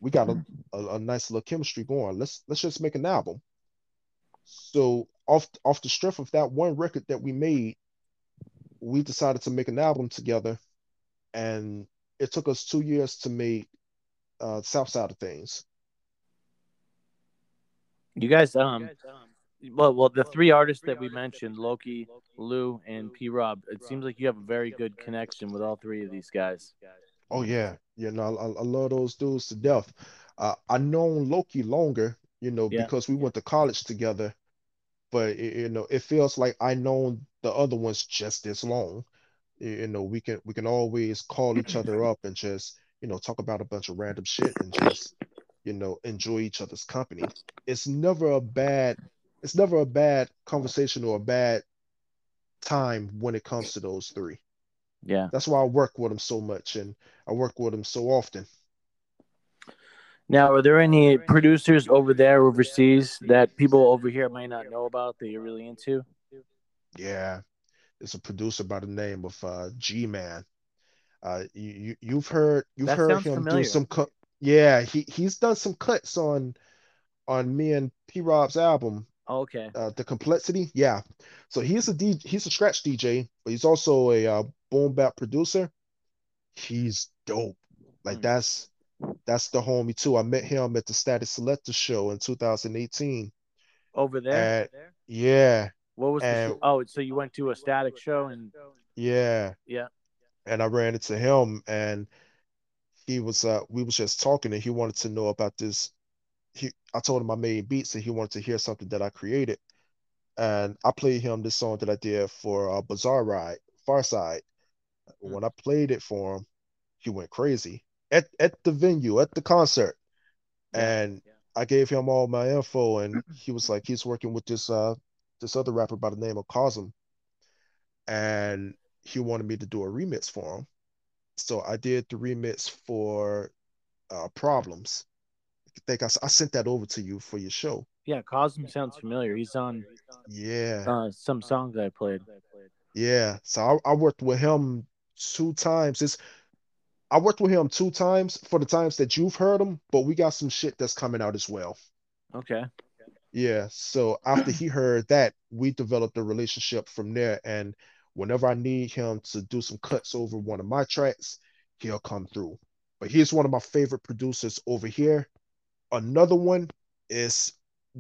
We got a, a, a, nice little chemistry going. Let's let's just make an album. So off off the strength of that one record that we made, we decided to make an album together, and it took us two years to make uh, South Side of Things. You guys, um, well, well, the three artists that we mentioned, Loki, Lou, and P. Rob. It seems like you have a very good connection with all three of these guys. Oh yeah, you know, I, I love those dudes to death. Uh, I known Loki longer, you know, yeah. because we went to college together. But you know, it feels like I known the other ones just as long. You know, we can we can always call each other up and just you know talk about a bunch of random shit and just you know enjoy each other's company. It's never a bad it's never a bad conversation or a bad time when it comes to those three. Yeah. That's why I work with them so much and I work with them so often. Now, are there any producers over there overseas that people over here might not know about that you're really into? Yeah. There's a producer by the name of uh, G Man. Uh, you, you have heard you've that heard him familiar. do some cut. Yeah, he he's done some cuts on on me and P Rob's album Oh, okay. Uh, the complexity, yeah. So he's a D, he's a scratch DJ, but he's also a uh, boom bap producer. He's dope. Like mm. that's that's the homie too. I met him at the Statik Selektah show in 2018. Over there. And, yeah. What was and, the show? Oh, so you went to a Statik show and yeah, yeah. And I ran into him, and he was uh we was just talking, and he wanted to know about this he I told him I made beats and he wanted to hear something that I created. And I played him this song that I did for uh, Bizarre Ride, Pharcyde. Mm. When I played it for him, he went crazy at, at the venue, at the concert. Yeah. And yeah. I gave him all my info and he was like, he's working with this uh this other rapper by the name of Cosm. And he wanted me to do a remix for him. So I did the remix for uh, Problems think I, I sent that over to you for your show. Yeah, Cosm sounds familiar. He's on yeah uh, some songs I played. Yeah, so I, I worked with him two times. It's I worked with him two times for the times that you've heard him, but we got some shit that's coming out as well. Okay. Yeah. So after he heard that, we developed a relationship from there. And whenever I need him to do some cuts over one of my tracks, he'll come through. But he's one of my favorite producers over here. Another one is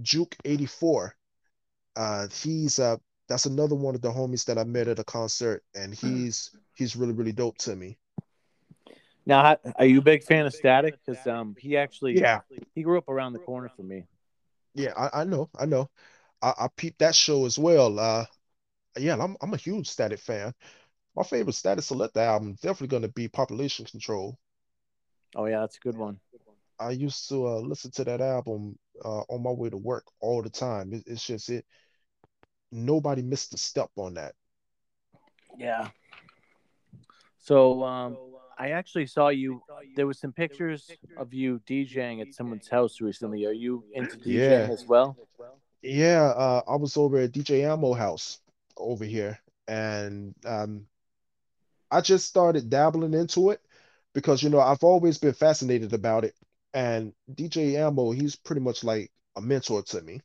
Juke 84. Uh, he's uh that's another one of the homies that I met at a concert, and hmm. he's he's really really dope to me. Now, are you a big fan of Statik? Because um, he actually yeah he grew up around the corner from me. Yeah, I, I know, I know. I, I peeped that show as well. Uh, yeah, I'm I'm a huge Statik fan. My favorite Statik Selektah album definitely going to be Population Control. Oh yeah, that's a good one. I used to uh, listen to that album uh, on my way to work all the time. It, it's just it. Nobody missed a step on that. Yeah. So um, I actually saw you. There was some pictures of you DJing at someone's house recently. Are you into DJing yeah. as well? Yeah, uh, I was over at DJ Ammo house over here, and um, I just started dabbling into it because you know I've always been fascinated about it. And DJ Ammo, he's pretty much like a mentor to me.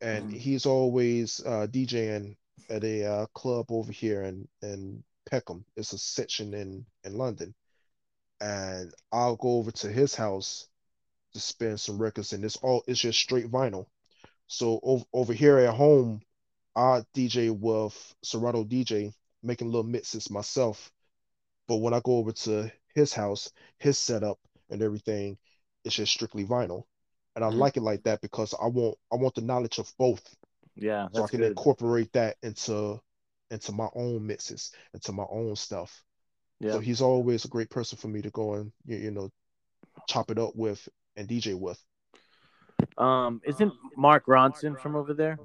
And mm-hmm. he's always uh, DJing at a uh, club over here in, in Peckham. It's a section in, in London. And I'll go over to his house to spin some records, and it's all it's just straight vinyl. So over, over here at home, I DJ with Serato DJ, making little mixes myself. But when I go over to his house, his setup and everything, it's just strictly vinyl. And I mm-hmm. like it like that because I want I want the knowledge of both. Yeah. So I can good. incorporate that into into my own mixes, into my own stuff. Yeah. So he's always a great person for me to go and you, you know chop it up with and DJ with. Um, isn't Mark Ronson from over there?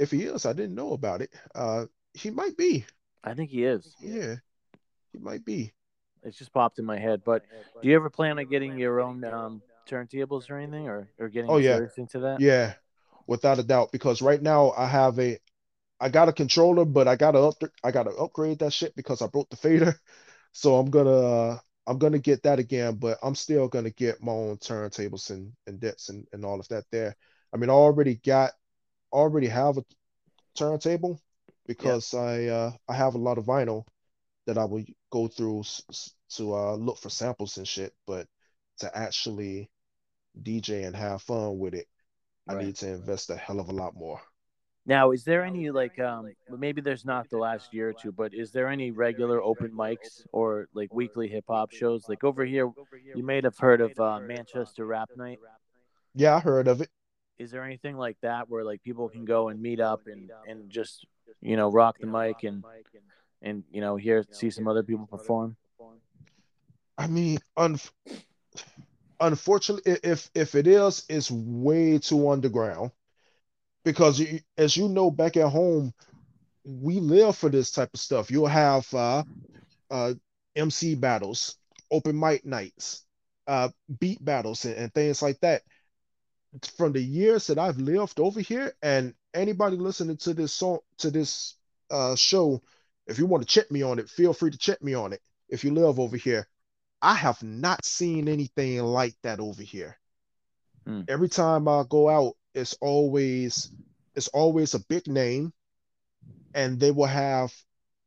If he is, I didn't know about it. Uh, he might be. I think he is. Yeah, he might be. It's just popped in my head. But do you ever plan on getting your own um, turntables or anything, or or getting Oh, yeah. into that? Yeah, without a doubt. Because right now I have a, I got a controller, but I gotta up, I gotta upgrade that shit because I broke the fader. So I'm gonna, uh, I'm gonna get that again. But I'm still gonna get my own turntables and and debts and and all of that there. I mean, I already got, already have a turntable because I uh I have a lot of vinyl that I will go through s- to uh look for samples and shit. But to actually DJ and have fun with it. I need to invest a hell of a lot more. Now, is there any like um maybe there's not the last year or two, but is there any regular open mics or like weekly hip hop shows? Like over here, you may have heard of uh, Manchester Rap Night. Yeah, I heard of it. Is there anything like that where like people can go and meet up and and just you know rock the mic and and you know hear see some other people perform? I mean, un- unfortunately, if if it is, it's way too underground. Because you, as you know, back at home, we live for this type of stuff. You'll have uh, uh, MC battles, open mic nights, uh, beat battles, and, and things like that. From the years that I've lived over here, and anybody listening to this song, to this uh, show, if you want to check me on it, feel free to check me on it. If you live over here, I have not seen anything like that over here. Hmm. Every time I go out, it's always it's always a big name, and they will have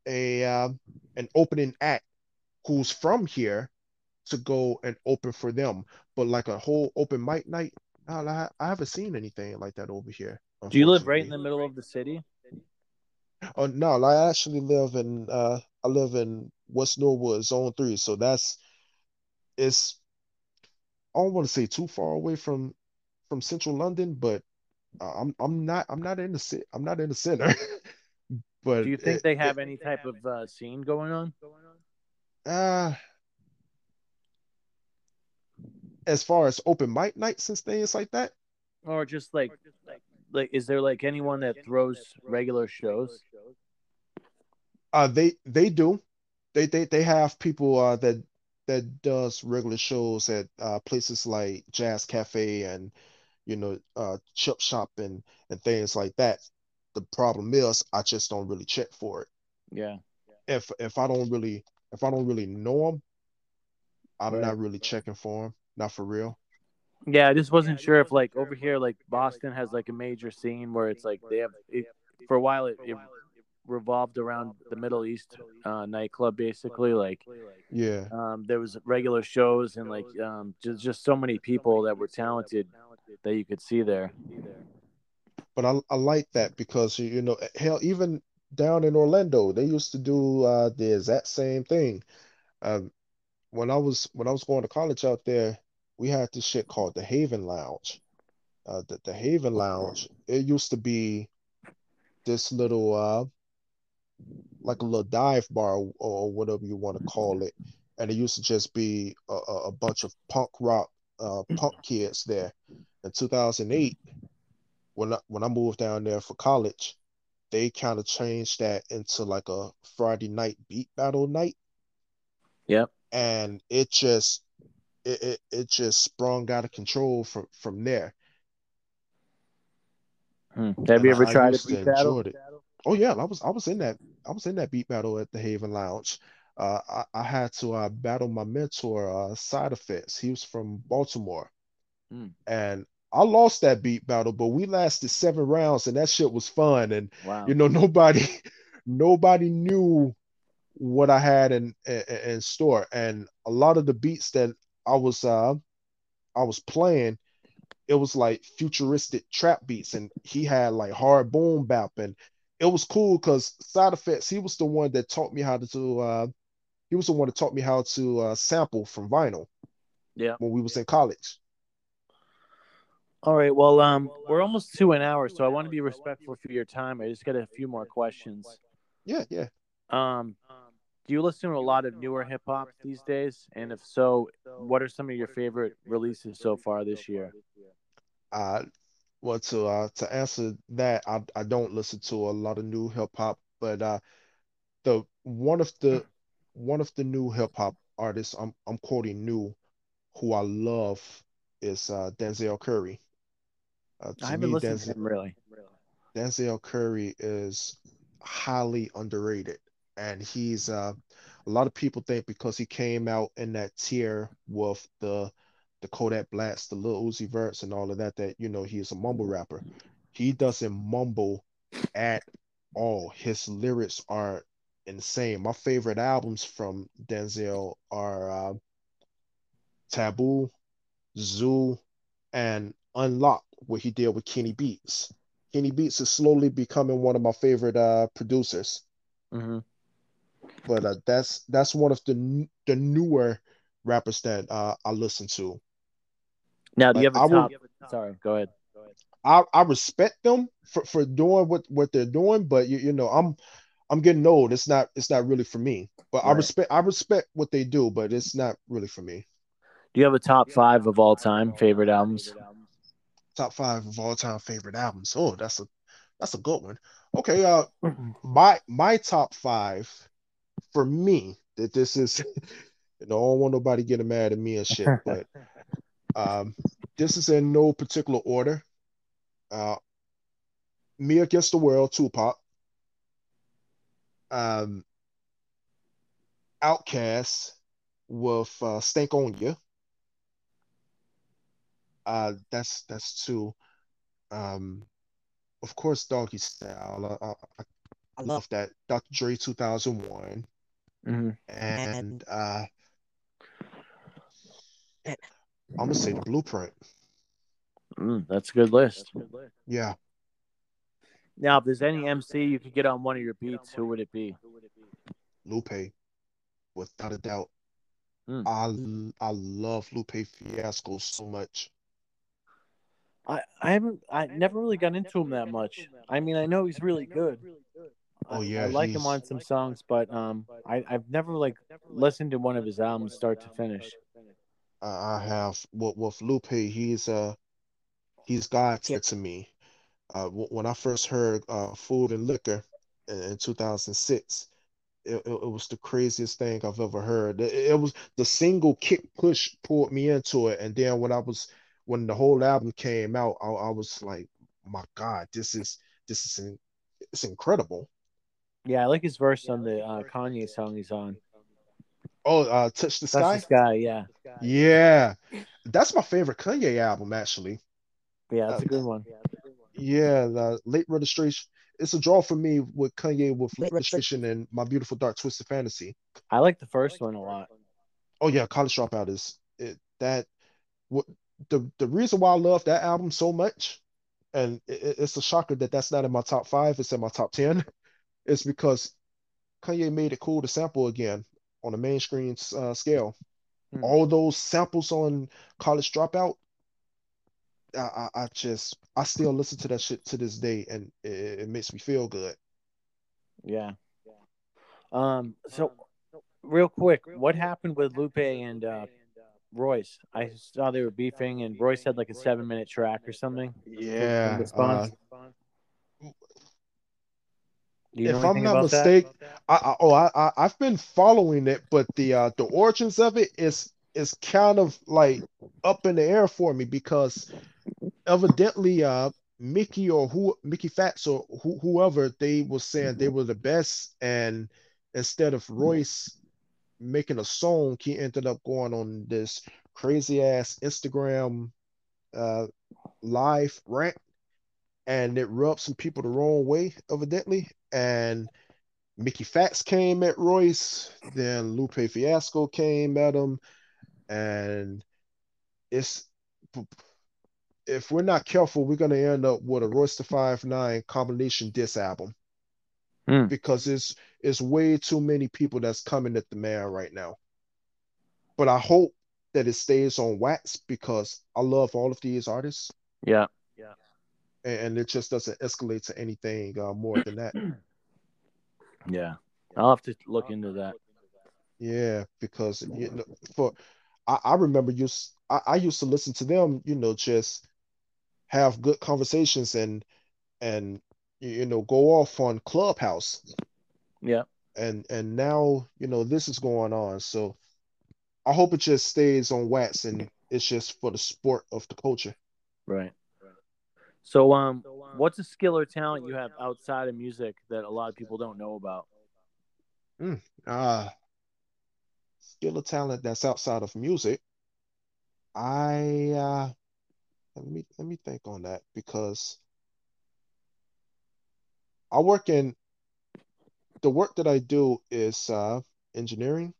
a uh, an opening act who's from here to go and open for them. But like a whole open mic night, no, I, I haven't seen anything like that over here. Do you live right in the middle of the city? Oh no, I actually live in uh I live in West Norwood, Zone Three, so that's it's I don't want to say too far away from from Central London, but uh, I'm I'm not I'm not in the ci- I'm not in the center. But Do you think it- they have any type of uh, scene going on? uh as far as open mic nights and things like that, or just like like is there like anyone that throws regular shows uh they they do. They they they have people uh that that does regular shows at uh places like Jazz Cafe and you know uh Chip Shop and and things like that. The problem is I just don't really check for it. yeah If if I don't really if I don't really know them, I'm Right. not really checking for them. Not for real. yeah i just wasn't sure if like over here like boston has like a major scene where it's like they have it, for a while it, it revolved around the middle east uh, nightclub basically like Yeah. um, there was regular shows and like um, just, just so many people that were talented that you could see there But I I like that because you know hell even down in Orlando they used to do uh the exact same thing. Um when I was when I was going to college out there, we had this shit called the Haven Lounge. Uh the, the Haven Lounge, it used to be this little uh like a little dive bar or, or whatever you want to call it. And it used to just be a, a, a bunch of punk rock uh punk kids there. In 2008, when I, when I moved down there for college, they kind of changed that into like a Friday night beat battle night. Yep. And it just it, it, it just sprung out of control from from there. Hmm. have you ever I tried a to beat battle it. Oh yeah, I was I was in that I was in that beat battle at the Haven Lounge. Uh, I, I had to uh, battle my mentor, uh, Side Effects. He was from Baltimore, Hmm. and I lost that beat battle, but we lasted seven rounds, and that shit was fun. And wow you know, nobody nobody knew what I had in, in in store, and a lot of the beats that I was uh I was playing, it was like futuristic trap beats, and he had like hard boom bap, and it was cool because Side Effects, he was the one that taught me how to do uh he was the one that taught me how to uh, sample from vinyl yeah when we was in college. all right well um we're almost to an hour so i want to be respectful for your time i just got a few more questions Yeah, yeah. um do you listen to a lot of newer hip hop these days? And if so, what are some of your favorite releases so far this year? Uh, well, to uh, to answer that, I I don't listen to a lot of new hip hop, but uh, the one of the one of the new hip hop artists I'm I'm quoting new, who I love is uh, Denzel Curry. Uh, I haven't me, listened to him really. Denzel Curry is highly underrated, and he's uh, a lot of people think because he came out in that tier with the the Kodak Blacks, the Lil Uzi Verts, and all of that, that you know he's a mumble rapper. He doesn't mumble at all. His lyrics are insane. My favorite albums from Denzel are uh, Taboo, ZUU, and Unlocked, what he did with Kenny Beats. Kenny Beats is slowly becoming one of my favorite uh, producers. hmm but uh, that's that's one of the n- the newer rappers that uh, I listen to. Now, do you Like have I a would, top? Sorry, go ahead. I, I respect them for, for doing what, what they're doing, but you, you know, I'm I'm getting old. It's not it's not really for me. But I respect I respect what they do, but it's not really for me. Do you have a top five of all time favorite albums? Top five of all time favorite albums. Oh, that's a that's a good one. Okay, uh, my my top five for me that this is and I don't want nobody getting mad at me and shit, but um this is in no particular order. Uh Me Against the World, Tupac, um OutKast with uh Stankonia. Uh that's that's two. Um of course Doggystyle. I, I, I love that. Dr. Dre 2001 hmm and uh I'm gonna say the Blueprint. Mm, that's a good list. Yeah. Now, if there's any MC you could get on one of your beats, who would it be? Lupe, without a doubt. Hmm. I I love Lupe Fiasco so much. I, I haven't I never really got into him that much. I mean, I know he's really good. Oh, yeah, I like him on some songs, but um, I I've never like listened to one of his albums start to finish. I, I have with with Lupe, he's uh he's God tier to me. Uh, when I first heard uh Food and Liquor in, in 2006, it, it, it was the craziest thing I've ever heard. It, it was the single kick push pulled me into it, and then when I was when the whole album came out, I, I was like, my God, this is this is in, it's incredible. Yeah, I like his verse on the uh, Kanye song he's on. Oh, uh, Touch the That's Sky. this guy, yeah, Yeah, that's my favorite Kanye album, actually. yeah, that's a Uh, good one. Yeah, the late registration. It's a draw for me with Kanye with late registration and My Beautiful Dark Twisted Fantasy. I like the first one a lot. Oh yeah, College Dropout is it, that. What the the reason why I love that album so much, and it, it- it's a shocker that that's not in my top five. It's in my top ten. Is because Kanye made it cool to sample again on a mainstream uh, scale. Hmm. All those samples on College Dropout, I, I, I just I still listen to that shit to this day, and it, it makes me feel good. Yeah. Um. So, real quick, what happened with Lupe and uh, Royce? I saw they were beefing, and Royce had like a seven-minute track or something. Yeah. response? uh, Do you know if I'm not mistaken, I, I oh I, I I've been following it, but the uh the origins of it is is kind of like up in the air for me because evidently uh Mickey or who Mickey Factz or who, whoever they were saying they were the best, and instead of Royce making a song, he ended up going on this crazy ass Instagram uh live rant and it rubbed some people the wrong way, evidently. And Mickey Factz came at Royce, then Lupe Fiasco came at him, and it's if we're not careful, we're gonna end up with a Royce the Five Nine combination diss album Hmm. because it's it's way too many people that's coming at the man right now. But I hope that it stays on wax because I love all of these artists, Yeah. and, and it just doesn't escalate to anything uh, more than that. Yeah. I'll have to look into that. Yeah, because you know, for I, I remember you I, I used to listen to them, you know, just have good conversations and and you know go off on Clubhouse Yeah. and and now you know this is going on. So I hope it just stays on wax and it's just for the sport of the culture. Right. So, um, what's a skill or talent you have outside of music that a lot of people don't know about? Mm, uh skill or talent that's outside of music. I uh let me let me think on that because I work in the work that I do is uh engineering,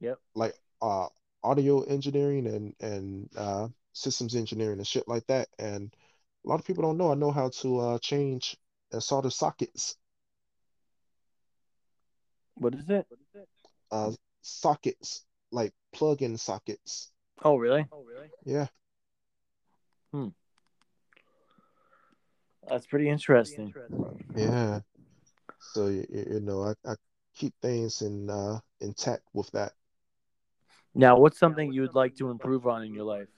Yep. like uh audio engineering and and uh systems engineering and shit like that. And a lot of people don't know I know how to uh change and solder sockets. What is it? Uh sockets, like plug-in sockets. Oh, really? Oh really? Yeah. Hmm. That's pretty interesting. Yeah. So you, you know, I, I keep things in uh intact with that. Now, what's something you would like to improve on in your life?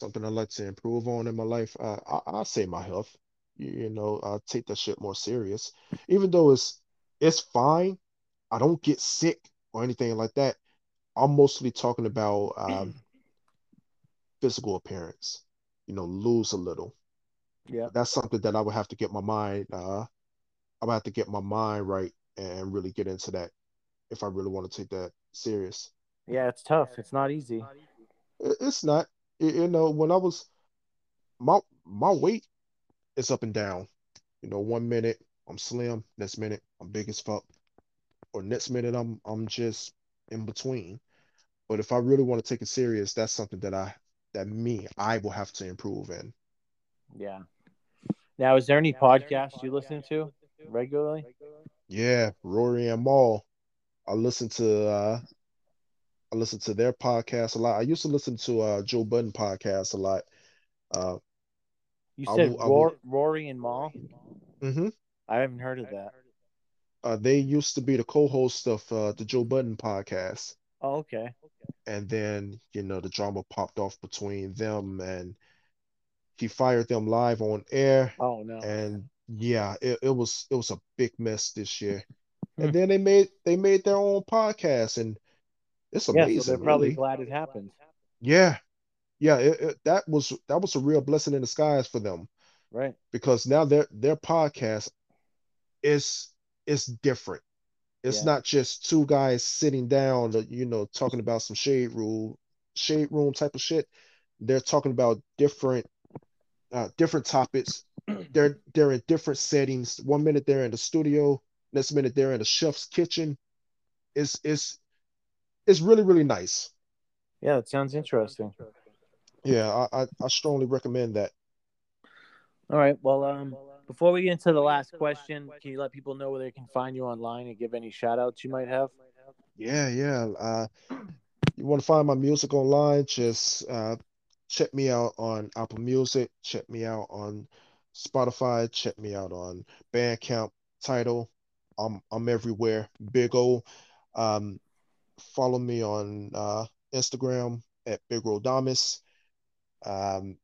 Something I'd like to improve on in my life. Uh, I I'll say my health. You, you know, I take that shit more serious. Even though it's it's fine, I don't get sick or anything like that. I'm mostly talking about um physical appearance. You know, lose a little. Yeah. That's something that I would have to get my mind uh I would have to get my mind right and really get into that if I really want to take that serious. Yeah, it's tough. It's not easy. It's not, you you know, when I was my my weight is up and down. You know, one minute I'm slim, next minute I'm big as fuck, or next minute I'm I'm just in between. But if I really want to take it serious, that's something that I that me I will have to improve in. Yeah. Now, is there any podcasts you listen to regularly? Yeah, Rory and Mal. I listen to uh I listen to their podcast a lot. I used to listen to uh Joe Budden podcast a lot. Uh You said will I will Rory and Mal. hmm I haven't heard of that. Uh they used to be the co-host of uh the Joe Budden podcast. Oh, okay. And then, you know, the drama popped off between them and he fired them live on air. Oh no. And yeah, it, it was it was a big mess this year. And then they made they made their own podcast and it's amazing. Yeah, so they're probably really. glad it happened. Yeah, yeah, it, it, that was that was a real blessing in disguise for them Right. because now their their podcast is is different. It's Yeah. not just two guys sitting down, you know, talking about some shade room, shade room type of shit. They're talking about different uh different topics. They're they're in different settings. One minute they're in the studio, next minute they're in the chef's kitchen. It's it's it's really, really nice. Yeah, it sounds interesting. Yeah, I I, I strongly recommend that. All right. Well, um, before we get into the last question, can you let people know where they can find you online and give any shout outs you might have? Yeah, yeah. Uh, you want to find my music online, just uh, check me out on Apple Music, check me out on Spotify, check me out on Bandcamp, Tidal. I'm I'm everywhere. Big O. Um, follow me on uh, Instagram at Big Rodamus. Um,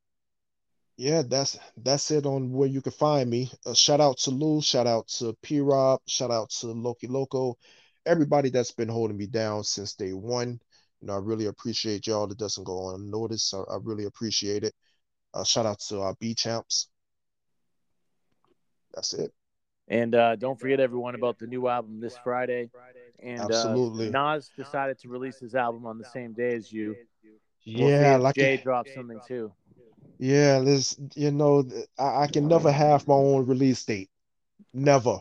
yeah, that's that's it on where you can find me. Uh, shout out to Lou, shout out to P Rob, shout out to Loki Loco, everybody that's been holding me down since day one. You know, I really appreciate y'all. That doesn't go unnoticed. I, I really appreciate it. Uh, shout out to our B champs. That's it. And uh, don't forget everyone about the new album this Friday. And Absolutely. uh, Nas decided to release his album on the same day as you. Yeah, like Jay it- drops something too. yeah, this you know, I, I can never have my own release date. Never.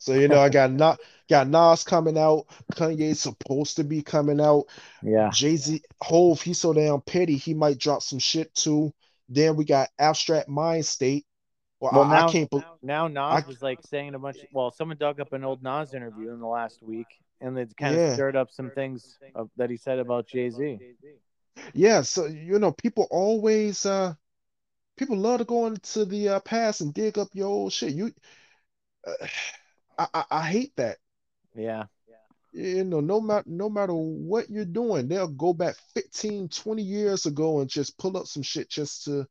So you know, I got not got Nas coming out. Kanye's supposed to be coming out. Yeah. Jay-Z, Hov, he's so damn petty, he might drop some shit too. Then we got Abstract Mindstate. Well, Well, I, now, I can't believe. now Nas I- is like saying a bunch. well, someone dug up an old Nas interview in the last week, and it kind Yeah. of stirred up some things uh, that he said about Jay Z. Yeah, so you know, people always uh people love to go into the uh, past and dig up your old shit. You, uh, I, I I hate that. Yeah. you know, no matter no matter what you're doing, they'll go back 15, 20 years ago and just pull up some shit just to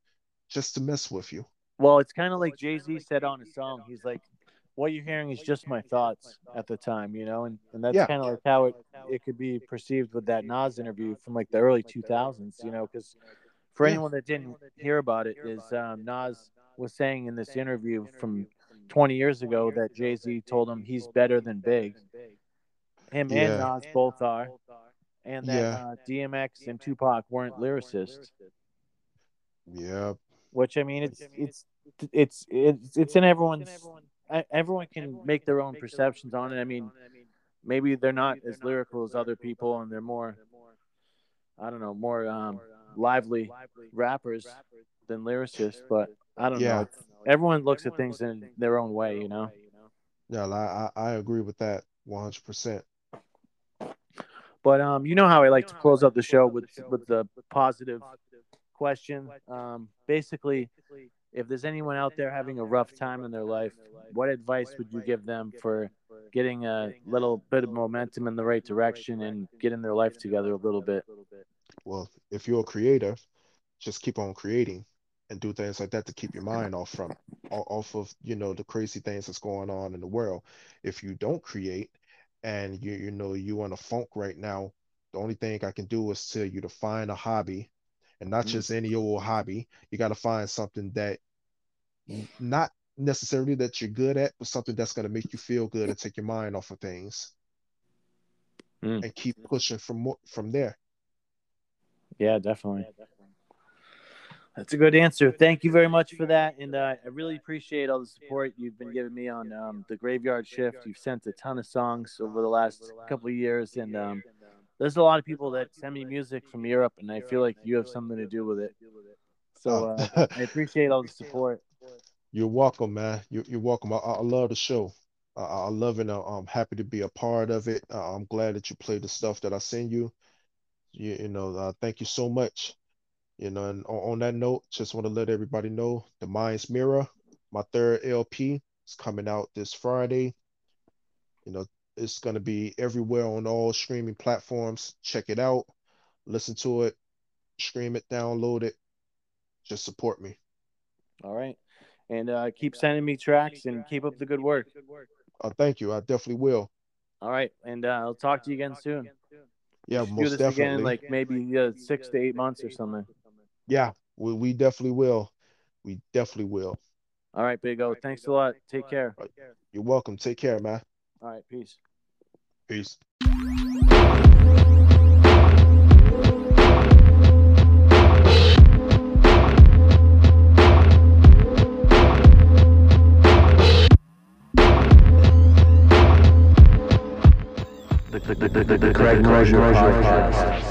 just to mess with you. Well, it's kind of like Jay Z said on his song. He's like, "What you're hearing is just my thoughts at the time," you know, and and that's Yeah. kind of like how it it could be perceived with that Nas interview from like the early 2000s, you know, because for anyone that didn't hear about it, is um, Nas was saying in this interview from 20 years ago that Jay Z told him he's better than Big. Him Yeah. and Nas both are, and that Yeah. uh, DMX and Tupac weren't lyricists. Yep. Which I mean, it's it's it's it's it's in everyone's. Everyone can make their own perceptions on it. I mean, maybe they're not as lyrical as other people, and they're more, I don't know, more um, lively rappers than lyricists. But I don't Yeah. know. It's, everyone looks at things in their own way, you know. yeah, I I, I agree with that 100. percent But um, you know how I like to close out the show with with the positive question. Um, basically, if there's anyone out there having a rough time in their life, what advice would you give them for getting a little bit of momentum in the right direction and getting their life together a little bit? Well, if you're a creator, just keep on creating and do things like that to keep your mind off from off of you know the crazy things that's going on in the world. If you don't create and you you know you in a funk right now, the only thing I can do is tell you to find a hobby and not Mhm. just any old hobby. You got to find something that not necessarily that you're good at, but something that's going to make you feel good and take your mind off of things Mm. and keep pushing from from there. Yeah, definitely. That's a good answer. Thank you very much for that, and uh, I really appreciate all the support you've been giving me on um, the Graveyard Shift. You've sent a ton of songs over the last couple of years, and um, there's a lot of people that send me music from Europe, and I feel like you have something to do with it. So uh, Oh. I appreciate all the support. You're welcome, man. You're, you're welcome. I, I love the show. I, I love it. I- I'm happy to be a part of it. Uh, I'm glad that you play the stuff that I send you. You, you know, uh, thank you so much. You know, and on, on that note, just want to let everybody know the Mind's Mirror, my third LP, is coming out this Friday. You know, it's going to be everywhere on all streaming platforms. Check it out, listen to it, stream it, download it. Just support me. All right, and uh, keep sending me tracks and keep up the good work. Uh, thank you. I definitely will. All right, and uh, I'll talk to you again soon. Yeah, most do this definitely. in like maybe uh, six to eight months or something. Yeah, we, we definitely will. We definitely will. All right, Big O. Thanks a lot. Take care. You're welcome. Take care, man. All right, peace. Peace. The, the, the, the, the Craig Mosher Podcast.